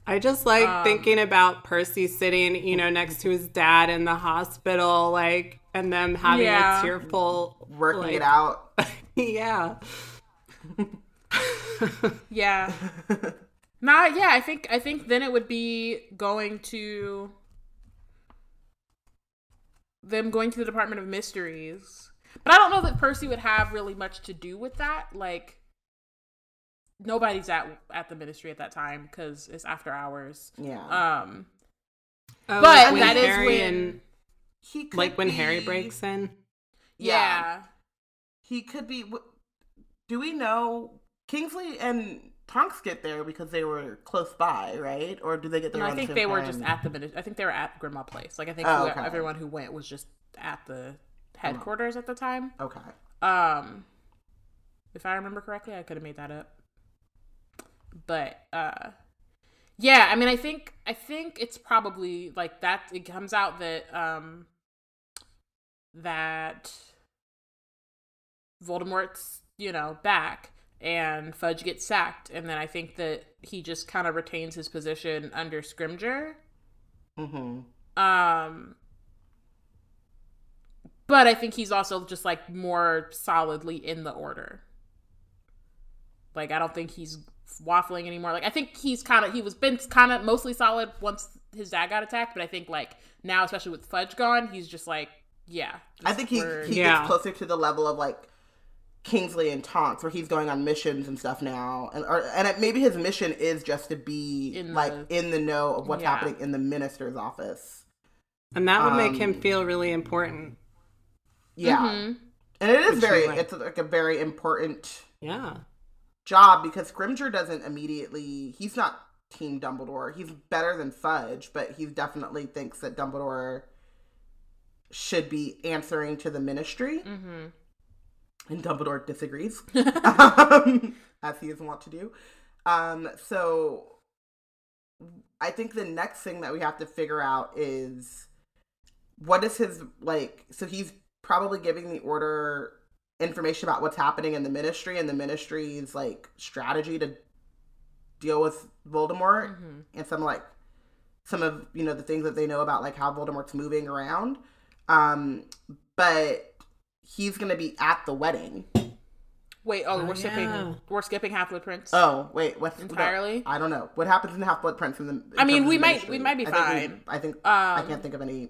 I just like Um, thinking about Percy sitting, you know, next to his dad in the hospital, like, and them having Yeah. a tearful Working like- it out. yeah. Yeah. nah, yeah, I think I think then it would be going to them going to the Department of Mysteries. But I don't know that Percy would have really much to do with that. Like nobody's at at the ministry at that time because it's after hours. Yeah. Um, Oh, But when that is Harry when- and he could like when Harry breaks in. yeah. He could be. Do we know Kingsley and Tonks get there because they were close by, right? Or do they get there? No, I the think same they were just at the. I think they were at Grimmauld Place. Like I think Oh, okay. everyone who went was just at the headquarters at the time. Okay. Um, if I remember correctly, I could have made that up. But uh, yeah, I mean, I think I think it's probably like that. It comes out that um that Voldemort's you know back and Fudge gets sacked, and then I think that he just kind of retains his position under Scrimgeour. Mm-hmm. Um, but I think he's also just like more solidly in the order. Like I don't think he's waffling anymore. Like I think he's kind of he was been kind of mostly solid once his dad got attacked, but I think like now, especially with Fudge gone, he's just like yeah. I think he he Yeah. gets closer to the level of like Kingsley and Tonks, where he's going on missions and stuff now, and or, and it, maybe his mission is just to be In like in the know of what's Yeah. happening in the minister's office. And that would make him Um, feel really important. Yeah, Mhm. and it is Which very might- it's like a very important Yeah. job because Scrimgeour doesn't immediately he's not Team Dumbledore. He's better than Fudge, but he definitely thinks that Dumbledore should be answering to the ministry. Mhm. And Dumbledore disagrees, um, as he is wont to do. Um, so I think the next thing that we have to figure out is what is his like so he's probably giving the order information about what's happening in the ministry and the ministry's like strategy to deal with Voldemort Mhm. and some like some of you know the things that they know about like how Voldemort's moving around. Um, but he's gonna be at the wedding. Wait, oh, Oh, we're skipping yeah. we're skipping Half Blood Prince. Oh wait, what's Entirely? I don't know what happens in Half Blood Prince. In the, in I mean, we might- ministry? we might be I think we- fine. I think I Um, can't think of any.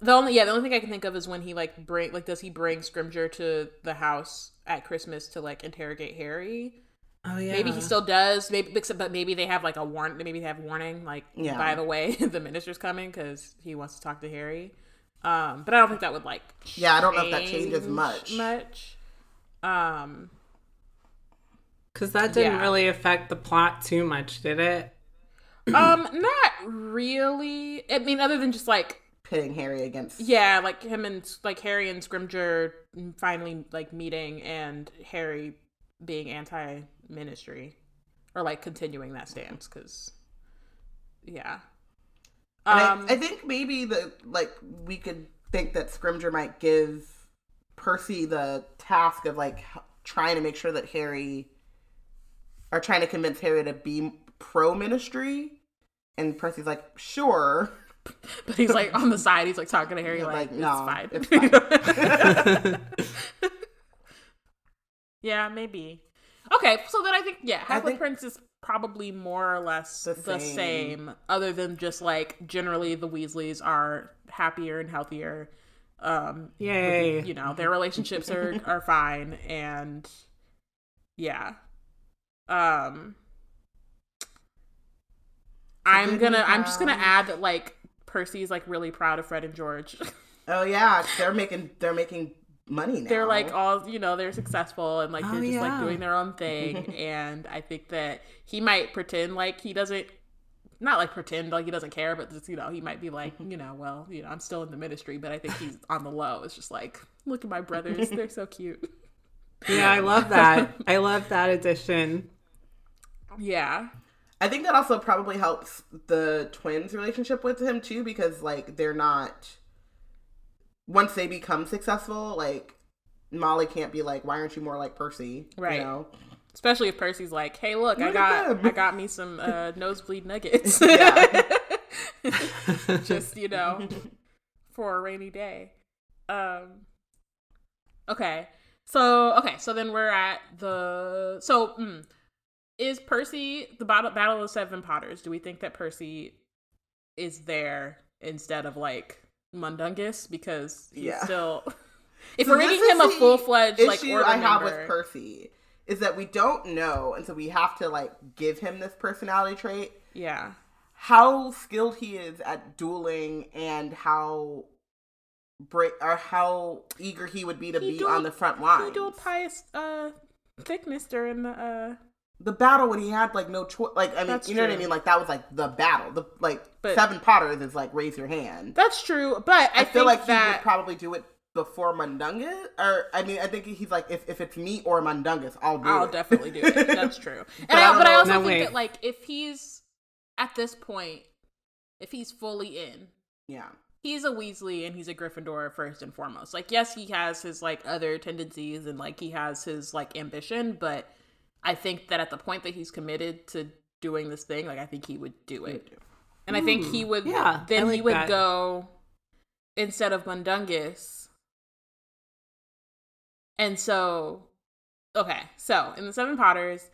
The only yeah, the only thing I can think of is when he like bring like does he bring Scrimgeour to the house at Christmas to like interrogate Harry? Oh yeah. Maybe he still does. Maybe except but maybe they have like a warn. Maybe they have warning like Yeah. by the way the minister's coming because he wants to talk to Harry. Um, but I don't think that would like Yeah, I don't know if that changes much. Much. Um, because that didn't Yeah. really affect the plot too much, did it? um, not really. I mean, other than just like pitting Harry against. Yeah, like him and like Harry and Scrimgeour finally like meeting and Harry being anti-ministry or like continuing that stance because yeah. Um, I, I think maybe the like we could think that Scrimgeour might give Percy the task of like trying to make sure that Harry are trying to convince Harry to be pro ministry, and Percy's like, sure, but he's like on the side. He's like talking to Harry like, like it's no, fine. it's fine. yeah, maybe. Okay, so then I think yeah, Half Blood think- Prince is probably more or less The the, same. same. other than just like generally the Weasleys are happier and healthier. Um, Yay. you know their relationships are are fine and yeah um i'm gonna i'm just gonna add that like percy's like really proud of fred and george oh yeah, they're making they're making money now. they're like all you know they're successful and like Oh, they're just like doing their own thing. And i think that he might pretend like he doesn't not like pretend like he doesn't care but just you know he might be like mm-hmm. you know well you know i'm still in the ministry but i think he's on the low. It's just like look at my brothers. They're so cute. Yeah, I love that. I love that addition. yeah. I think that also probably helps the twins' relationship with him too, because like they're not once they become successful, like Molly can't be like, "Why aren't you more like Percy?" Right. You know? Especially if Percy's like, "Hey, look, I got them." I got me some uh, nosebleed nuggets, just you know, for a rainy day." Um. Okay, so okay, so then we're at the so mm, is Percy the battle battle of seven Potters? Do we think that Percy is there instead of like Mundungus because he's Yeah. still. If So we're making him a full fledged like issue I have member, with Percy is that we don't know, and so we have to like give him this personality trait. yeah, How skilled he is at dueling, and how break or how eager he would be to He be dueled- on the front he line. dueled Pius uh, Thicknesse during the. Uh, the battle when he had like no choice. Like I mean, That's you know what I mean? Like that was like the battle. The like But- seven Potters is like raise your hand. that's true, but I, I, feel think like he would probably do it before Mundungus, or I mean, I think he's like, if, if it's me or Mundungus, I'll do I'll it. definitely do it. That's true. And But I I, but I also No, think wait. that like if he's at this point, if he's fully in, yeah, he's a Weasley and he's a Gryffindor first and foremost. Like yes, he has his like other tendencies and like he has his like ambition, but I think that at the point that he's committed to doing this thing, like I think he would do it. And I think he would yeah, I then he would that. go instead of Mundungus. And so okay, so in the Seven Potters,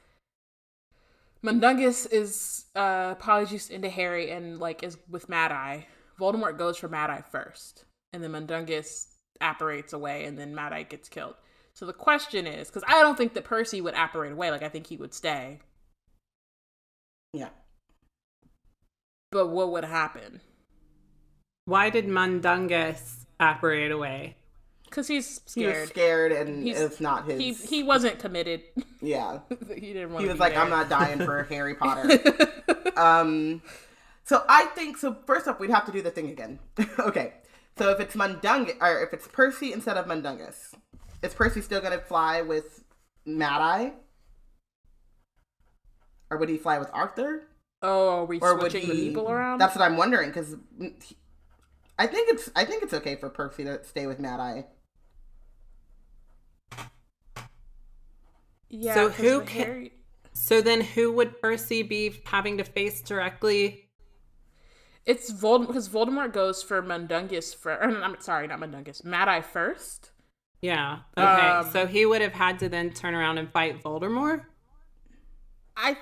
Mundungus is uh polyjuiced into Harry and like is with Mad Eye. Voldemort goes for Mad Eye first, and then Mundungus apparates away, and then Mad Eye gets killed. So the question is, because I don't think that Percy would apparate away, like I think he would stay. yeah. But what would happen? Why did Mundungus apparate away? Because he's He was scared. scared, and He's- it's not his. He he wasn't committed. yeah, he didn't want. he was be like, there. I'm not dying for Harry Potter. um, so I think so. First up, we'd have to do the thing again. okay, so if it's Mundungus, or if it's Percy instead of Mundungus, is Percy still gonna fly with Mad Eye, or would he fly with Arthur? Oh, are we or would switching he, the people around? That's what I'm wondering because I think it's I think it's okay for Percy to stay with Mad Eye. yeah. So 'cause who the ca- Harry- So then who would Percy be having to face directly? It's Voldemort because Voldemort goes for Mundungus for. Or, I'm sorry, not Mundungus. Mad Eye first. Yeah. Okay. Um, so he would have had to then turn around and fight Voldemort? I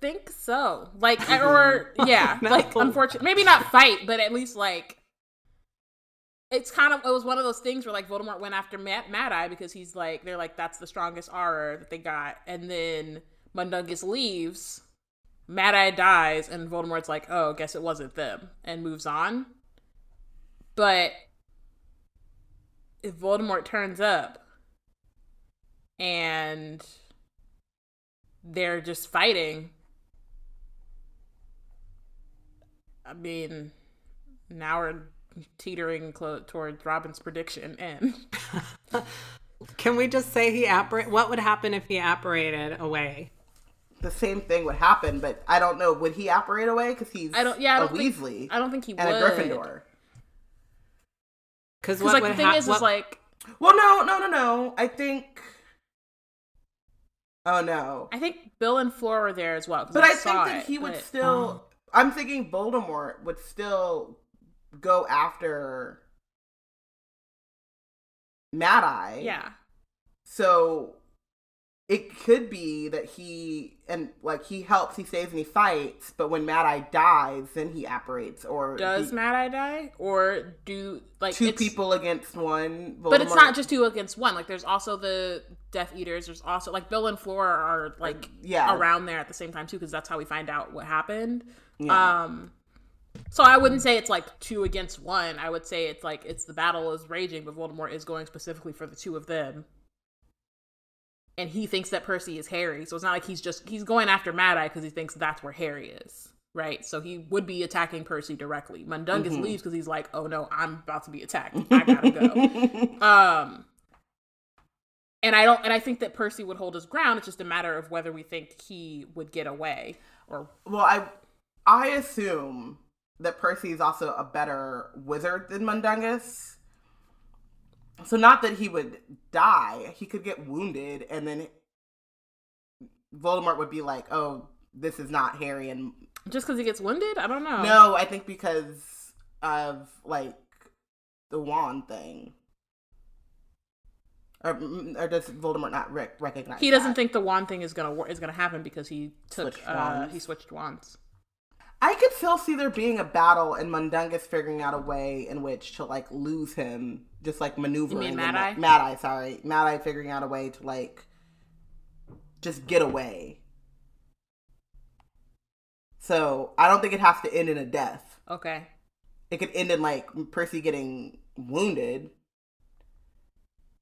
think so. Like, or yeah, No. like unfortunately, maybe not fight, but at least like. It's kind of it was one of those things where like Voldemort went after Mad, Mad Eye because he's like they're like that's the strongest aura that they got, and then Mundungus leaves, Mad Eye dies, and Voldemort's like, oh, guess it wasn't them, and moves on. But if Voldemort turns up and they're just fighting, I mean, now we're teetering clo- towards Robin's prediction, and Can we just say he apparate? What would happen if he apparated away? The same thing would happen, but I don't know. Would he operate away because he's I don't. Yeah, I a don't think. Weasley I don't think he and would. a Gryffindor? Because Because what like the thing hap- is, what- is like Well, no, no, no, no. I think. Oh no. I think Bill and Flora were there as well. But I saw think that it, he would but- still. Oh. I'm thinking Voldemort would still go after Mad Eye. Yeah. So it could be that he and like he helps, he saves, and he fights, but when Mad Eye dies, then he apparates. Or Does he- Mad Eye die, or do like two people against one? But it's not just two against one. Like there's also the Death Eaters. There's also like Bill and Flora are like yeah. around there at the same time too, because that's how we find out what happened. Yeah. Um, so I wouldn't say it's like two against one. I would say it's like it's the battle is raging, but Voldemort is going specifically for the two of them. And he thinks that Percy is Harry, so it's not like he's just he's going after Mad Eye because he thinks that's where Harry is, right? So he would be attacking Percy directly. Mundungus Mhm. leaves because he's like, "Oh no, I'm about to be attacked. I gotta go." um, and I don't, and I think that Percy would hold his ground. It's just a matter of whether we think he would get away or Well, I I assume that Percy is also a better wizard than Mundungus. So not that he would die, he could get wounded, and then Voldemort would be like, "Oh, this is not Harry." And just because he gets wounded. I don't know. no, I think because of like the wand thing. Or, or does Voldemort not rec- recognize? he doesn't that? think the wand thing is gonna is gonna happen because he took Switched uh he switched wands. I could still see there being a battle and Mundungus figuring out a way in which to like lose him, just like maneuvering. mean Mad Eye? Mad Eye, sorry, Mad Eye figuring out a way to like just get away. So I don't think it has to end in a death. Okay. It could end in like Percy getting wounded.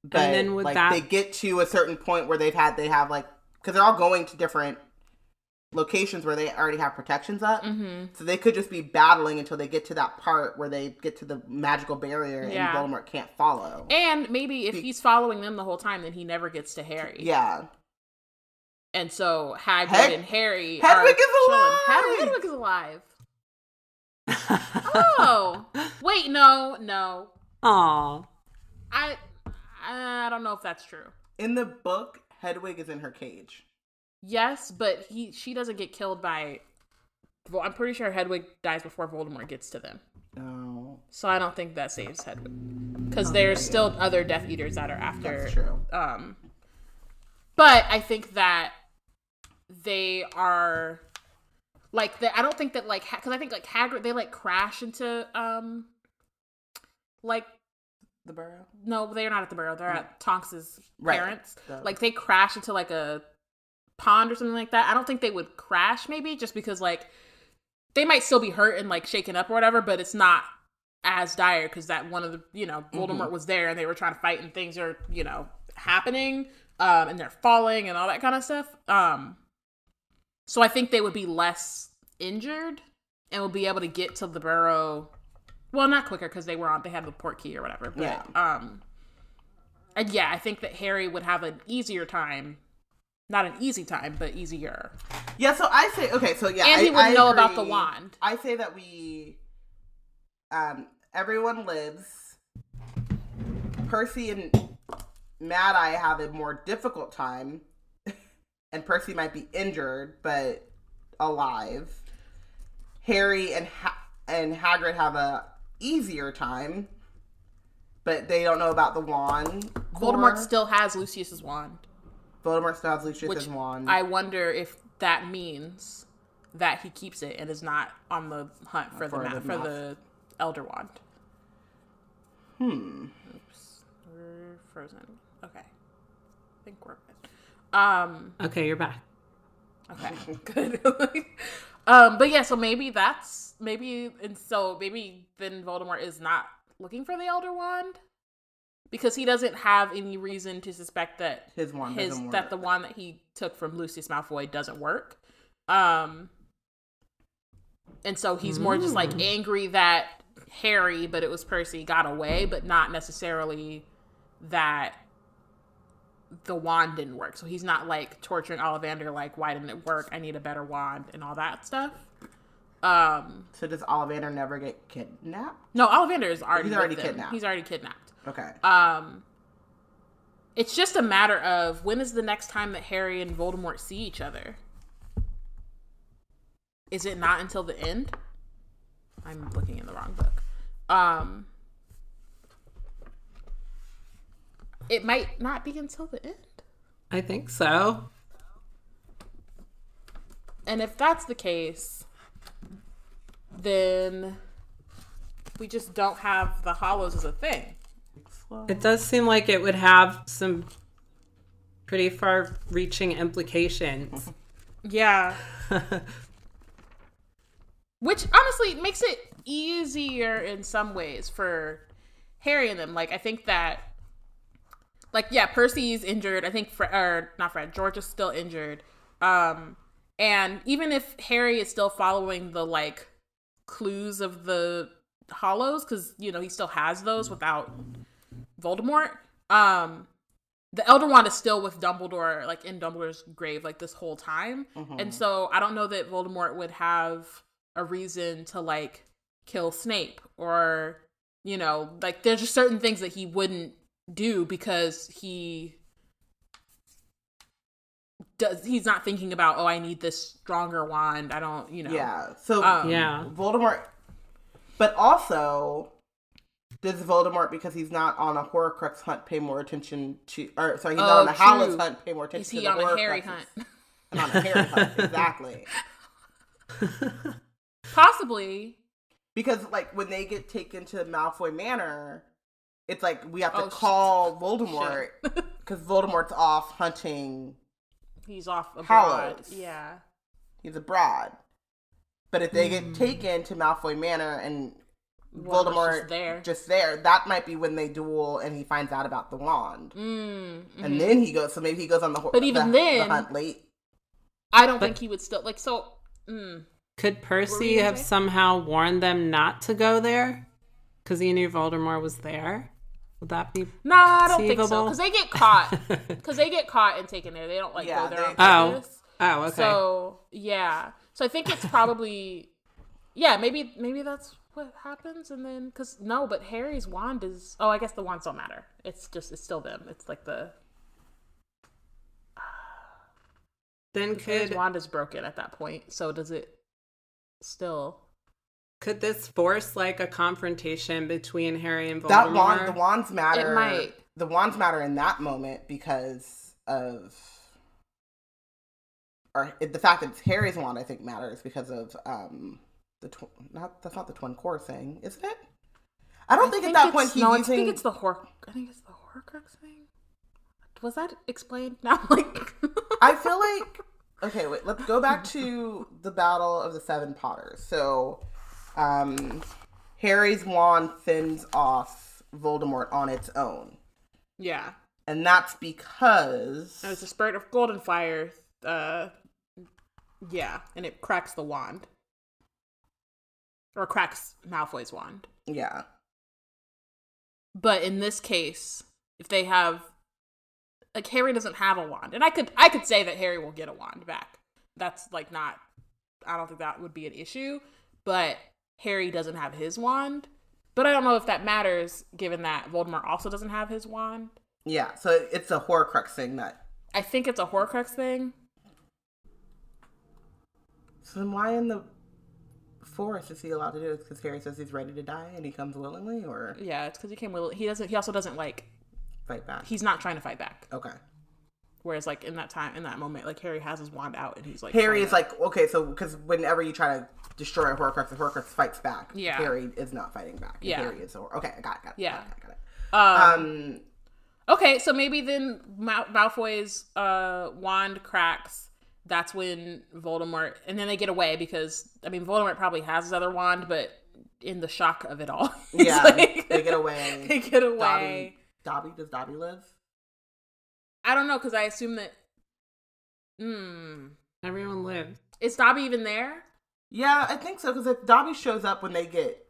But then would like that- they get to a certain point where they've had they have like because they're all going to different locations where they already have protections up. Mm-hmm. So they could just be battling until they get to that part where they get to the magical barrier Yeah. and Voldemort can't follow. And maybe if he's following them the whole time, then he never gets to Harry. yeah. And so Hagrid Hed- and Harry Hedwig are is chilling. alive! Hed- Hedwig is alive. Oh, wait, no, no. Aw. I I don't know if that's true. In the book, Hedwig is in her cage. Yes, but he she doesn't get killed by. Well, I'm pretty sure Hedwig dies before Voldemort gets to them. Oh, So I don't think that saves Hedwig because there's still other Death Eaters that are after. that's true. Um, but I think that they are like the, I don't think that like because I think like Hagrid they like crash into um like The burrow. no they're not at the burrow they're at Tonks's Right. parents The- like they crash into like a pond or something like that. I don't think they would crash maybe just because like they might still be hurt and like shaken up or whatever, but it's not as dire because that one of the you know Voldemort was there and they were trying to fight and things are you know happening um and they're falling and all that kind of stuff. Um, so I think they would be less injured and will be able to get to the burrow. Well, not quicker because they were on they had the port key or whatever. But Yeah. um, and yeah, I think that Harry would have an easier time. Not an easy time, but easier. Yeah, so I say okay, so yeah, And he I- would I know about the wand. I say that we, um, everyone lives. Percy and Mad Eye have a more difficult time, and Percy might be injured but alive. Harry and ha- and Hagrid have a easier time, but they don't know about the wand. Voldemort still has Lucius's wand, Voldemort still has Lucius's which wand. I wonder if that means that he keeps it and is not on the hunt for, For the, ma- the for moth. the Elder Wand. hmm. Oops, we're frozen. Okay, I think we're good. Um, Okay, you're back. Okay, good. um, but yeah, so maybe that's maybe, and so maybe then Voldemort is not looking for the Elder Wand because he doesn't have any reason to suspect that His wand his that the wand that he took from Lucius Malfoy doesn't work. Um, and so he's more just like angry that Harry, but it was Percy, got away, but not necessarily that the wand didn't work. So he's not like torturing Ollivander, like, why didn't it work? I need a better wand and all that stuff. Um, So does Ollivander never get kidnapped? no, Ollivander is already, He's already kidnapped. He's already kidnapped. Okay. Um, it's just a matter of when is the next time that Harry and Voldemort see each other? Is it not until the end? I'm looking in the wrong book. Um, it might not be until the end. I think so. And if that's the case, then we just don't have the hallows as a thing. It does seem like it would have some pretty far reaching implications. Yeah. Which honestly makes it easier in some ways for Harry and them. Like I think that like yeah, Percy's injured. I think Fred or not Fred, George is still injured. Um and even if Harry is still following the like clues of the hallows cuz you know, he still has those without Voldemort. Um the Elder Wand is still with Dumbledore, like in Dumbledore's grave, like this whole time. And so I don't know that Voldemort would have a reason to like kill Snape or, you know, like there's just certain things that he wouldn't do because he does he's not thinking about oh I need this stronger wand I don't you know Yeah. So Um, yeah. Voldemort, but also does Voldemort because he's not on a Horcrux hunt pay more attention to, or sorry, he's Oh, not on a true. hunt pay more attention is to he the on a Harry hunt And on a Harry hunt, exactly. Possibly. Because like when they get taken to Malfoy Manor, it's like we have to Oh, call Voldemort because Voldemort's off hunting. He's off abroad. Hallows. Yeah. He's abroad. But if they Hmm. get taken to Malfoy Manor and Voldemort just there. just there, that might be when they duel and he finds out about the wand. Mm, And then he goes. So maybe he goes on the horse. But even the, then- the hunt late. I don't But- think he would still like so. Mm, Could Percy have say? somehow warned them not to go there? Because he knew Voldemort was there? Would that be. nah, I don't think so because they get caught. Because they get caught and taken there. They don't like Yeah, go there on they- Oh. Oh, okay. So yeah, so I think it's probably yeah, maybe maybe that's what happens, and then because no, but Harry's wand is oh, I guess the wands don't matter. It's just it's still them. It's like the then could Harry's wand is broken at that point. So does it still? could this force like a confrontation between Harry and Voldemort? That wand, the wands matter. It might. The wands matter in that moment because of, or the fact that it's Harry's wand. I think matters because of um the tw- not that's not the twin core thing, isn't it? I don't think, at that point he's no. using. I think it's the Hor. I think it's the Horcrux thing. Was that explained? Now, like, I feel like okay, wait, let's go back to the battle of the seven potters. So um Harry's wand thins off Voldemort on its own. yeah, And that's because and it's a spurt of golden fire. Uh, yeah, and it cracks the wand, or cracks Malfoy's wand. yeah. But in this case, if they have like Harry doesn't have a wand, and I could I could say that Harry will get a wand back. That's like not I don't think that would be an issue, but Harry doesn't have his wand. But I don't know if that matters given that Voldemort also doesn't have his wand. Yeah, so it's a Horcrux thing that. I think it's a Horcrux thing. So then, why in the forest is he allowed to do it? Because Harry says he's ready to die and he comes willingly, or Yeah, it's because he came with. He doesn't. He also doesn't like. fight back. He's not trying to fight back. okay. Whereas, like in that time, in that moment, like Harry has his wand out and he's like. Harry trying is to- like okay, so because whenever you try to destroy a Horcrux, the Horcrux fights back. Yeah. Harry is not fighting back. Yeah. Harry is. Hor- Okay, I got it. Got it Yeah. Got it, got it. Um, Um, Okay, so maybe then Mal- Malfoy's uh, wand cracks. That's when Voldemort, and then they get away because I mean Voldemort probably has his other wand, but in the shock of it all, yeah, like- they get away. they get away. Dobby, Dobby, does Dobby live? I don't know because I assume that. Hmm, Everyone lives. is Dobby even there? Yeah, I think so. Because if Dobby shows up when they get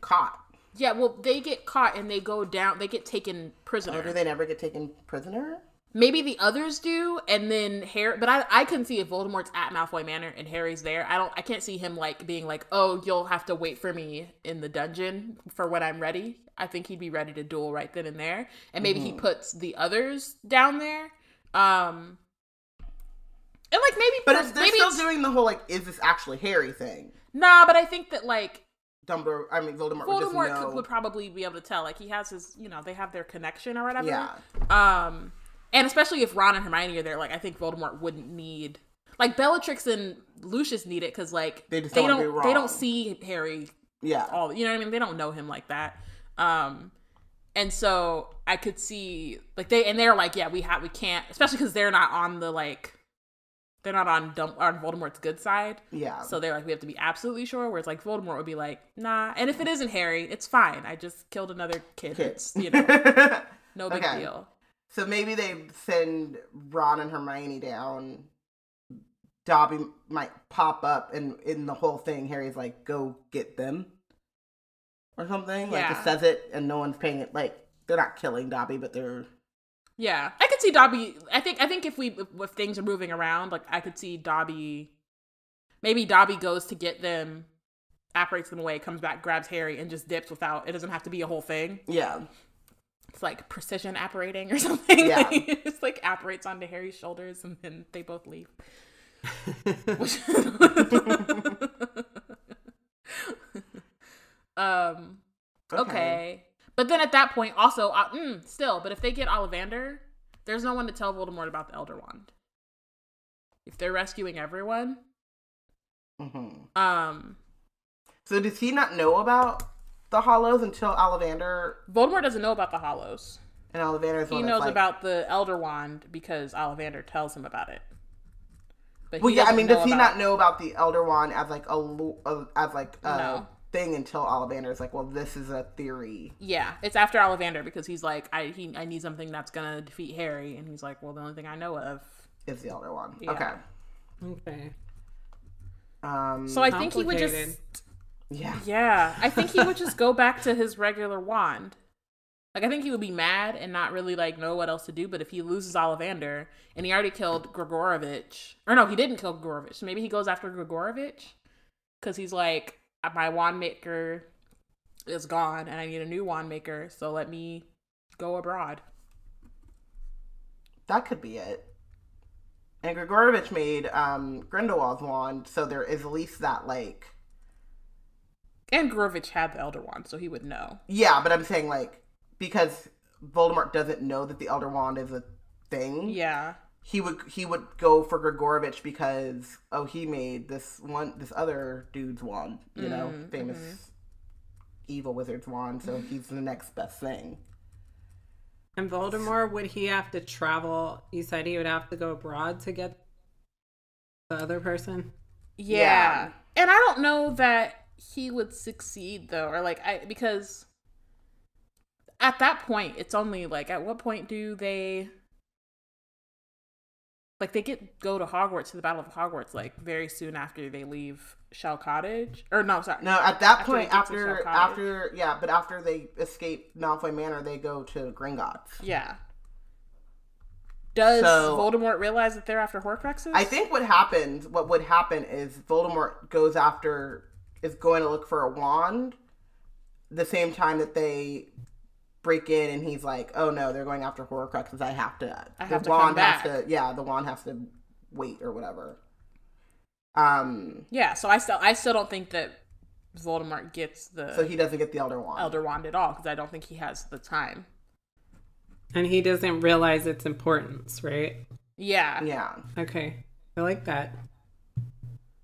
caught, Yeah, well, they get caught and they go down. They get taken prisoner. or do they never get taken prisoner? Maybe the others do, and then Harry. But I, I couldn't see if Voldemort's at Malfoy Manor and Harry's there. I don't. I can't see him like being like, "Oh, you'll have to wait for me in the dungeon for when I'm ready." I think he'd be ready to duel right then and there, and maybe he puts the others down there. Um, and like maybe, But it's, they're maybe still doing the whole like, is this actually Harry thing? nah. But I think that like Dumbledore, I mean Voldemort, would Voldemort know. could, would probably be able to tell. Like he has his, you know, they have their connection or whatever. Yeah. Um, and especially if Ron and Hermione are there, like I think Voldemort wouldn't need like Bellatrix and Lucius need it because like They they don't they don't see Harry yeah. all you know what I mean. They don't know him like that. Um, and so I could see like they and they're like, yeah, we have we can't, especially because they're not on the like they're not on Dum- on Voldemort's good side. yeah. So they're like, we have to be absolutely sure. Whereas like Voldemort would be like, nah. And if it isn't Harry, it's fine. I just killed another kid. Kid. It's you know, no big Okay. deal. So maybe they send Ron and Hermione down. Dobby might pop up, and in the whole thing, Harry's like, "Go get them," or something. Like Yeah. it says it, and no one's paying it. Like they're not killing Dobby, but they're Yeah, I could see Dobby. I think I think if we if, if things are moving around, like I could see Dobby. Maybe Dobby goes to get them, apparates them away, comes back, grabs Harry, and just dips without. It doesn't have to be a whole thing. yeah, It's like precision apparating or something. Yeah. Like, it just like apparates onto Harry's shoulders, and then they both leave. Which- um. Okay. But then at that point, also, uh, mm, still, but if they get Ollivander, there's no one to tell Voldemort about the Elder Wand. If they're rescuing everyone, hmm um, So does he not know about the Hallows until Ollivander Voldemort doesn't know about the Hallows. and Ollivander He knows like, about the Elder Wand because Ollivander tells him about it. But Well, yeah, I mean, know does he not know about the Elder Wand as like a, uh, as like a No. thing until Ollivander is like, well, this is a theory. Yeah, it's after Ollivander because he's like, I he I need something that's gonna defeat Harry, and he's like, well, the only thing I know of. Is the Elder Wand? Yeah. Okay. Okay. Um. So I think he would just. Yeah. Yeah, I think he would just go back to his regular wand. Like I think he would be mad and not really like know what else to do. But if he loses Ollivander and he already killed Grigorovich, or no, he didn't kill Grigorovich. So maybe he goes after Grigorovich because he's like, my wand maker is gone and I need a new wand maker. So let me go abroad. That could be it. And Grigorovich made um, Grindelwald's wand, so there is at least that like. And Grigorovich had the Elder Wand, so he would know. Yeah, but I'm saying like because Voldemort doesn't know that the Elder Wand is a thing. Yeah. he would he would go for Grigorovich because oh he made this one this other dude's wand you know Mm, famous mm-hmm. evil wizard's wand so he's the next best thing And Voldemort, would he have to travel? You said he would have to go abroad to get the other person? Yeah. Yeah. And I don't know that he would succeed though, or like I because at that point it's only like at what point do they like they get go to Hogwarts to the Battle of Hogwarts like very soon after they leave Shell Cottage? Or no sorry. No at that After point they get to after after yeah but after they escape Malfoy Manor they go to Gringotts. Yeah. Does So- Voldemort realize that they're after Horcruxes? I think what happens what would happen is Voldemort goes after is going to look for a wand the same time that they break in and he's like, "Oh no, they're going after Horcruxes. I have to. I the have to come wand back." has to. Yeah, the wand has to wait or whatever." Um. yeah so I still I still don't think that Voldemort gets the So he doesn't get the Elder Wand. Elder Wand at all because I don't think he has the time And he doesn't realize its importance, right? yeah Yeah. Okay. I like that.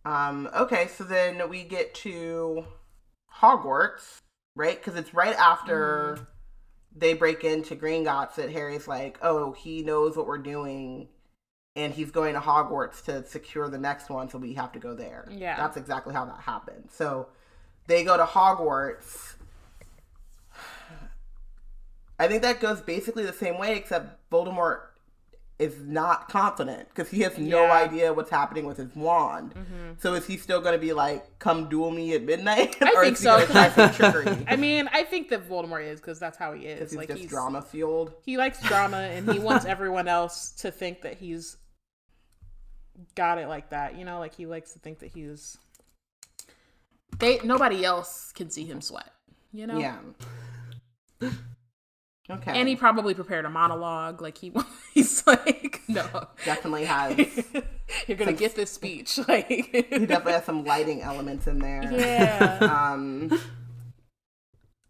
Um. Okay. So then we get to Hogwarts, right? Because it's right after Mm-hmm. they break into Green Gringotts that Harry's like, "Oh, he knows what we're doing." And he's going to Hogwarts to secure the next one, so we have to go there. Yeah. That's exactly how that happened. So they go to Hogwarts. I think that goes basically the same way, except Voldemort is not confident because he has no Yeah. idea what's happening with his wand. Mm-hmm. So is he still going to be like, "Come duel me at midnight"? I or think is he so. going to try some trickery? I mean, I think that Voldemort is because that's how he is. He's Like just he's drama fueled. he likes drama and he wants everyone else to think that he's got it like that. You know, like he likes to think that he's they nobody else can see him sweat. You know. Yeah. Okay. And he probably prepared a monologue. Like he he's like no. definitely has. You're gonna get this speech. Like He definitely has some lighting elements in there. yeah. Um.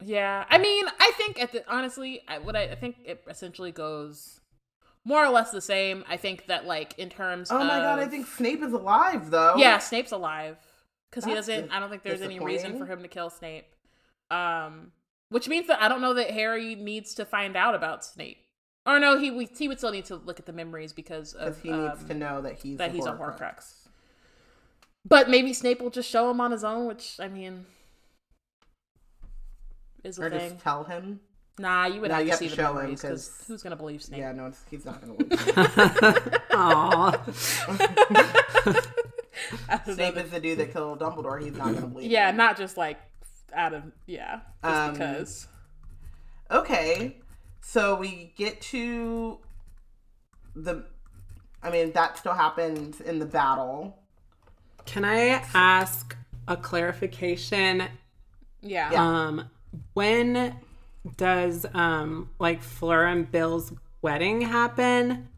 Yeah, I mean, I think at the honestly, I, what I, I think it essentially goes more or less the same. I think that like in terms. Oh my god! I think Snape is alive though. yeah, Snape's alive because he doesn't. I don't think there's any reason for him to kill Snape. Um, which means that I don't know that Harry needs to find out about Snape. Or no, he we, he would still need to look at the memories because because of he needs um, to know that he's that a he's a Horcrux. But maybe Snape will just show him on his own, which I mean is a Or thing. just tell him. Nah, you would have you to have see to the show him, memories because 'cause- who's gonna believe Snape? Yeah, no, he's not gonna believe. Aw. I don't know Snape is the dude that killed Dumbledore. He's not gonna believe. yeah, him. not just like out of yeah, just Um, because. Okay, so we get to the. I mean, that still happens in the battle. Can I ask a clarification? Yeah. Um, when does um like Fleur and Bill's wedding happen?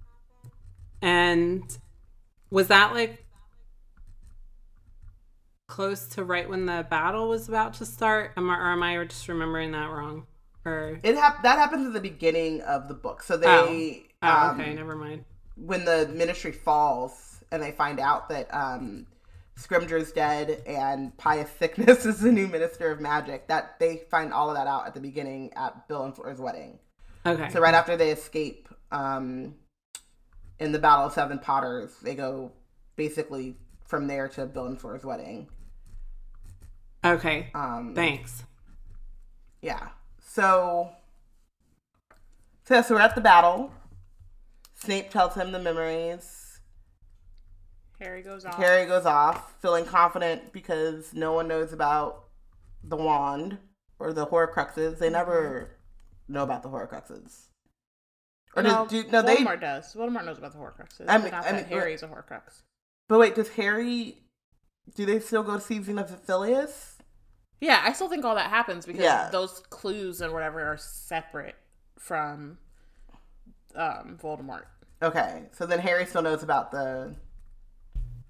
And was that like close to right when the battle was about to start? Am I, or am I just remembering that wrong? Or It hap- that happens at the beginning of the book. So they, oh, um, okay, never mind. when the ministry falls and they find out that um, Scrimgeour's dead and Pius Thicknesse is the new Minister of Magic. That they find all of that out at the beginning at Bill and Flora's wedding. Okay. So right after they escape um, in the Battle of Seven Potters, they go basically from there to Bill and Flora's wedding. Okay. Um, Thanks. Yeah. So, so, so we're at the battle. Snape tells him the memories. Harry goes off. Harry goes off, feeling confident because no one knows about the wand or the Horcruxes. They never know about the Horcruxes. Or no, does, do, no, they. Voldemort does. Voldemort knows about the Horcruxes. I mean- not I that mean, Harry's a Horcrux. But wait, does Harry? Do they still go see Xenophilius? Yeah, I still think all that happens because Yeah. those clues and whatever are separate from um, Voldemort. Okay, so then Harry still knows about the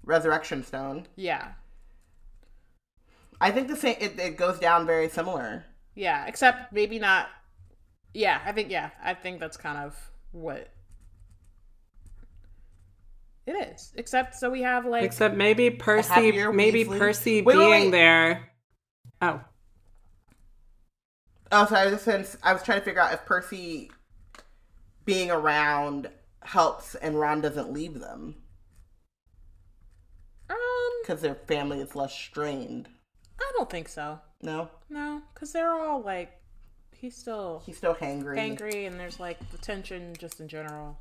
Resurrection Stone. Yeah, I think the same. It, it goes down very similar. yeah, except maybe not. Yeah, I think yeah, I think that's kind of what it is. Except so we have like Except maybe Percy, maybe Weasley. Percy Wait, wait, being wait. there. Oh, Oh, so I was just I was trying to figure out if Percy being around helps and Ron doesn't leave them um, because their family is less strained. I don't think so. No, No, because they're all like he's still he's still hangry. angry and there's like the tension just in general.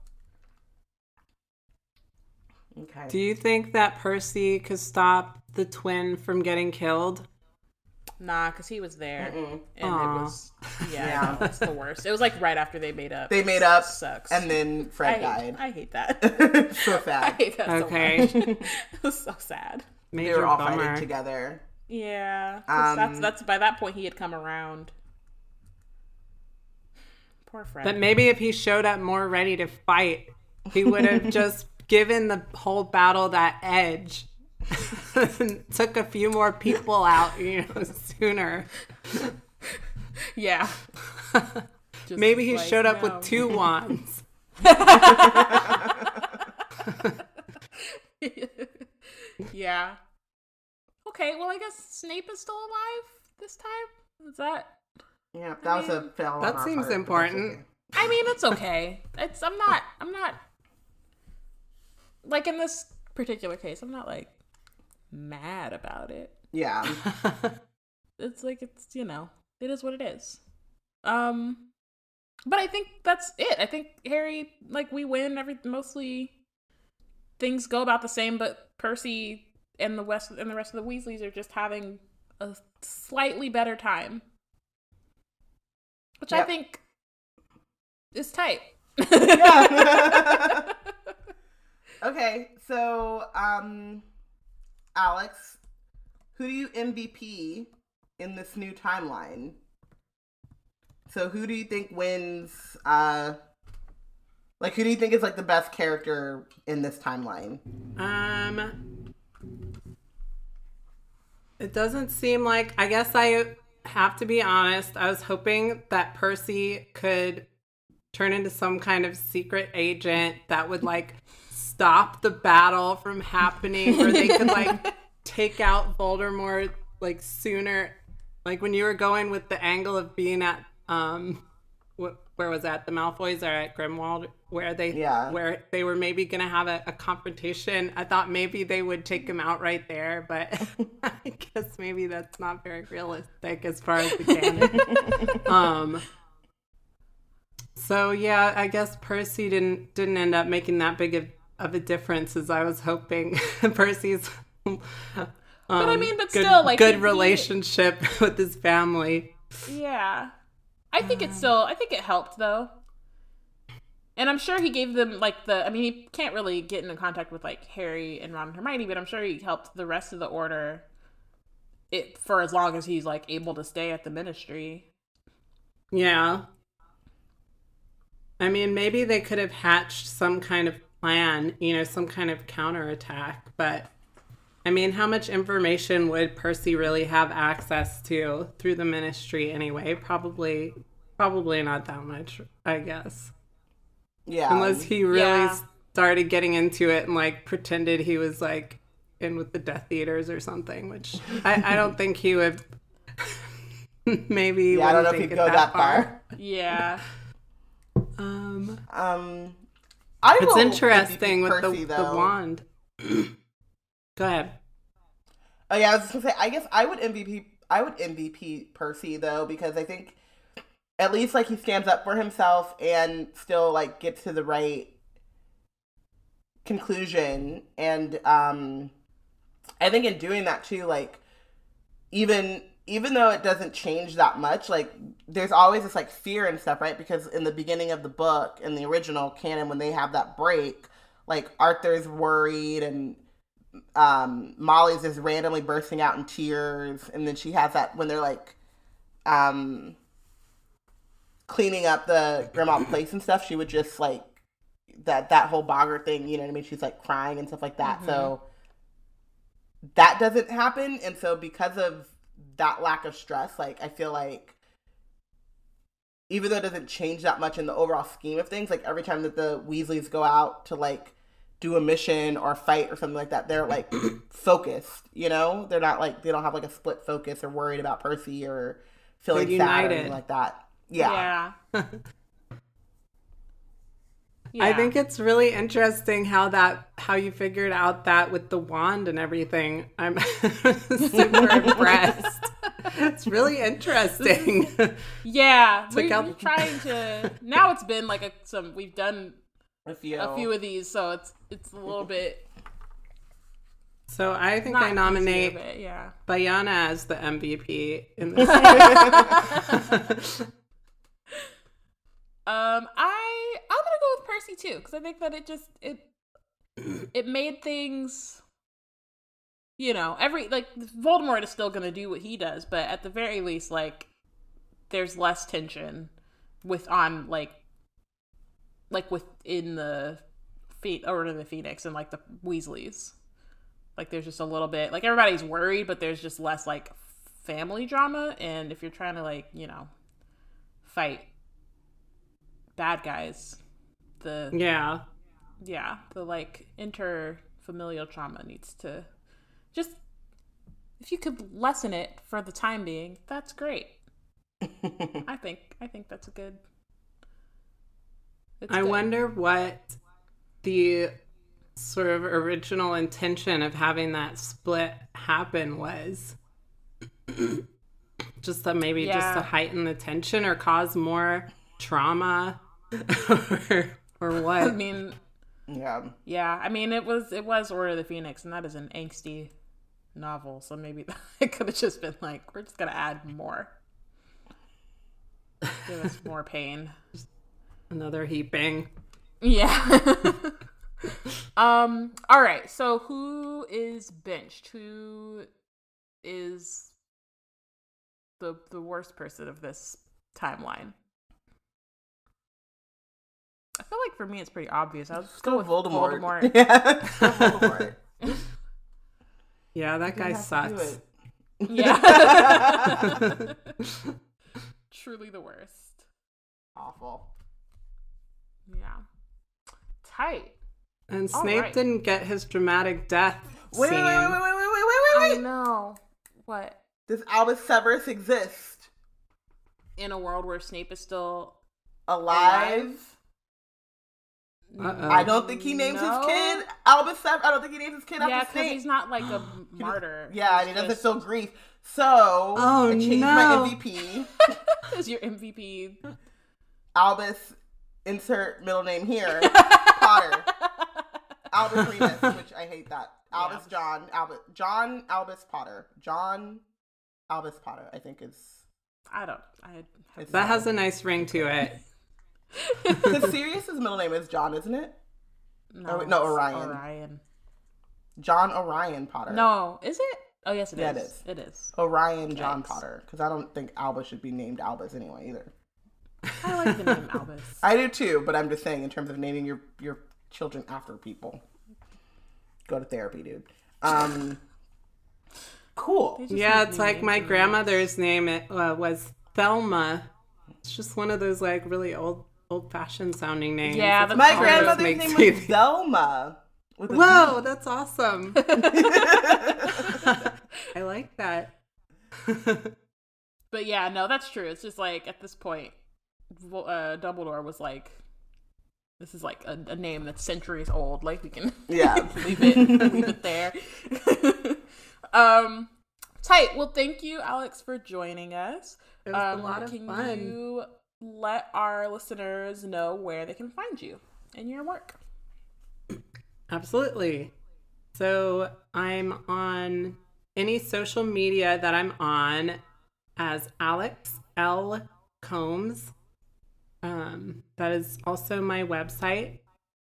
Okay. do you think that Percy could stop the twin from getting killed? Nah, because he was there, Mm-mm. and Aw. it was yeah, Yeah. it's the worst. It was like right after they made up. They made up, sucks. and then Fred I died. hate, I hate that. so sad. I sad. hate that Okay. so much. it was so sad. They were all bummer. fighting together. Yeah, 'cause that's Um, that's by that point he had come around. Poor Fred. But maybe if he showed up more ready to fight, he would have just given the whole battle that edge. Took a few more people out, you know, sooner. yeah. Just Maybe he like, showed up no. with two wands. yeah. Okay, well I guess Snape is still alive this time. Is that? Yeah, that was a fail. That seems part, important. okay. I mean, it's okay. It's I'm not I'm not like in this particular case. I'm not like mad about it. Yeah. It's like it's you know it is what it is. Um, but I think that's it. I think Harry like we win every mostly things go about the same, but Percy and the west and the rest of the Weasleys are just having a slightly better time, which I think is tight. Yeah. okay, so um, Alex, who do you MVP in this new timeline? So who do you think wins? Uh, like who do you think is like the best character in this timeline? Um, it doesn't seem like. I guess I have to be honest. I was hoping that Percy could turn into some kind of secret agent that would like stop the battle from happening, or they could like take out Voldemort like sooner. Like when you were going with the angle of being at um, wh- where was that? The Malfoys are at Grimmauld, where they Yeah. where they were maybe going to have a, a confrontation. I thought maybe they would take him out right there, but I guess maybe that's not very realistic as far as the canon. um. So yeah, I guess Percy didn't didn't end up making that big of, of a difference as I was hoping. Percy's. But I um, mean, but good, still, like, good he- relationship with his family. Yeah. I think it um, still I think it helped though. And I'm sure he gave them like the I mean he can't really get into contact with like Harry and Ron and Hermione, but I'm sure he helped the rest of the order it for as long as he's like able to stay at the ministry. Yeah. I mean, maybe they could have hatched some kind of plan, you know, some kind of counterattack, but I mean, how much information would Percy really have access to through the ministry anyway? Probably probably not that much, I guess. Yeah. Unless he really Yeah. started getting into it and like pretended he was like in with the Death Eaters or something, which I, I don't think he would. maybe Yeah, I don't know if he'd take it go that far. Yeah. Um, Um, I it's interesting with Percy, the, the wand. Go ahead. Oh yeah, I was just gonna say. I guess I would MVP. I would MVP Percy though because I think at least like he stands up for himself and still like gets to the right conclusion. And um, I think in doing that too, like even even though it doesn't change that much, like there's always this like fear and stuff, right? Because in the beginning of the book, in the original canon, when they have that break, like Arthur's worried and um Molly's just randomly bursting out in tears. And then she has that when they're like um cleaning up the Grimmauld place and stuff she would just like that that whole boggart thing you know what i mean? She's like crying and stuff like that. So that doesn't happen. And so because of that lack of stress like i feel like even though it doesn't change that much in the overall scheme of things like every time that the weasleys go out to like do a mission or fight or something like that they're like focused you know? They're not like they don't have like a split focus or worried about percy or feeling sad or anything like that. Yeah, Yeah. I think it's really interesting how that how you figured out that with the wand and everything. I'm super impressed. It's really interesting. Yeah, we, out- we're trying to. Now it's been like a some. We've done a few a few of these, so it's it's a little bit. so I think I nominate easy, yeah. Bayana as the MVP in this. Um, I I'm gonna go with Percy too because I think that it just it it made things. You know, every like Voldemort is still gonna do what he does, but at the very least, like there's less tension with on like like within the feet of the Phoenix and like the Weasleys. Like there's just a little bit like everybody's worried, but there's just less like family drama. And if you're trying to like you know fight bad guys, the yeah. yeah the like interfamilial trauma needs to just if you could lessen it for the time being, that's great. I think I think that's a good. I good. wonder what the sort of original intention of having that split happen was. just that maybe just to heighten the tension or cause more trauma or, or what? I mean, yeah yeah. I mean, it was it was Order of the Phoenix, and that is an angsty novel. So maybe it could have just been like, we're just gonna add more, give us more pain. Another heaping. Yeah. um. All right. So who is benched? Who is the the worst person of this timeline? I feel like for me it's pretty obvious. I'll just go with Voldemort. Voldemort. Yeah, Voldemort. Yeah, that guy You have to do sucks. Yeah. Truly the worst. Awful. Yeah. Tight. And Snape right. didn't get his dramatic death Wait, wait, scene. wait, wait, wait, wait, wait, wait, I wait, wait. know. What? Does Albus Severus exist? In a world where Snape is still Alive? Uh-oh. I don't think he names No. his kid Albus Severus. I don't think he names his kid Yeah, after because he's not like a martyr. yeah, and he He's doesn't just- feel grief. So Oh, I changed no. my MVP. is your MVP. Albus, insert middle name here. Potter. Albus Remus, which I hate that. Albus Yeah. John. Albus John Albus Potter. John Albus Potter, I think is I don't. I. That has a nice ring to it. Because Sirius's middle name is John, isn't it? No, wait, no, Orion. Orion. John Orion Potter. No, is it? Oh yes, it is. Yeah, it is. It is. Orion John Potter. Because I don't think Albus should be named Albus anyway either. I like the name Albus. I do too, but I'm just saying in terms of naming your your children after people. Go to therapy, dude. Um, cool. Yeah, it's like my and grandmother's name it, uh, was Thelma. It's just one of those like really old old fashioned sounding names. Yeah, It the My grandmother's name me was Zelma. Whoa, that's awesome. I like that. but yeah, no, that's true. It's just like at this point, uh, Dumbledore was like, this is like a, a, name that's centuries old. Like we can yeah leave it leave it there. um, tight. Well, thank you, Alex, for joining us. It was um, a lot of can fun. You let our listeners know where they can find you and your work. Absolutely. So I'm on any social media that I'm on as Alex L. Combs. Um, that is also my website,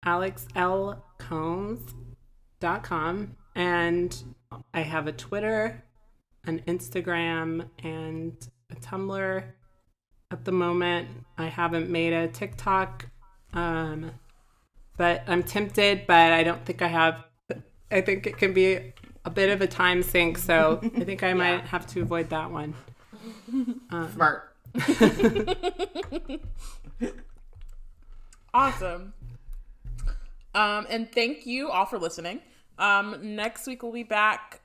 alexlcombs.com. And I have a Twitter, an Instagram, and a Tumblr. At the moment, I haven't made a TikTok, um, but I'm tempted, but I don't think I have. I think it can be a bit of a time sink, so I think I might have to avoid that one. Um, Smart. awesome. Um, and thank you all for listening. Um, next week we'll be back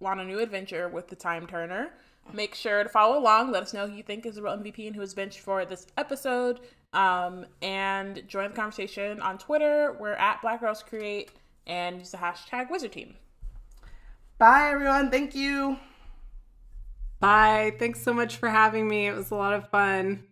on a new adventure with the Time Turner. Make sure to follow along. Let us know who you think is the real MVP and who is benched for this episode. Um, and join the conversation on Twitter. We're at Black Girls Create and use the hashtag Wizard Team. Bye, everyone. Thank you. Bye. Thanks so much for having me. It was a lot of fun.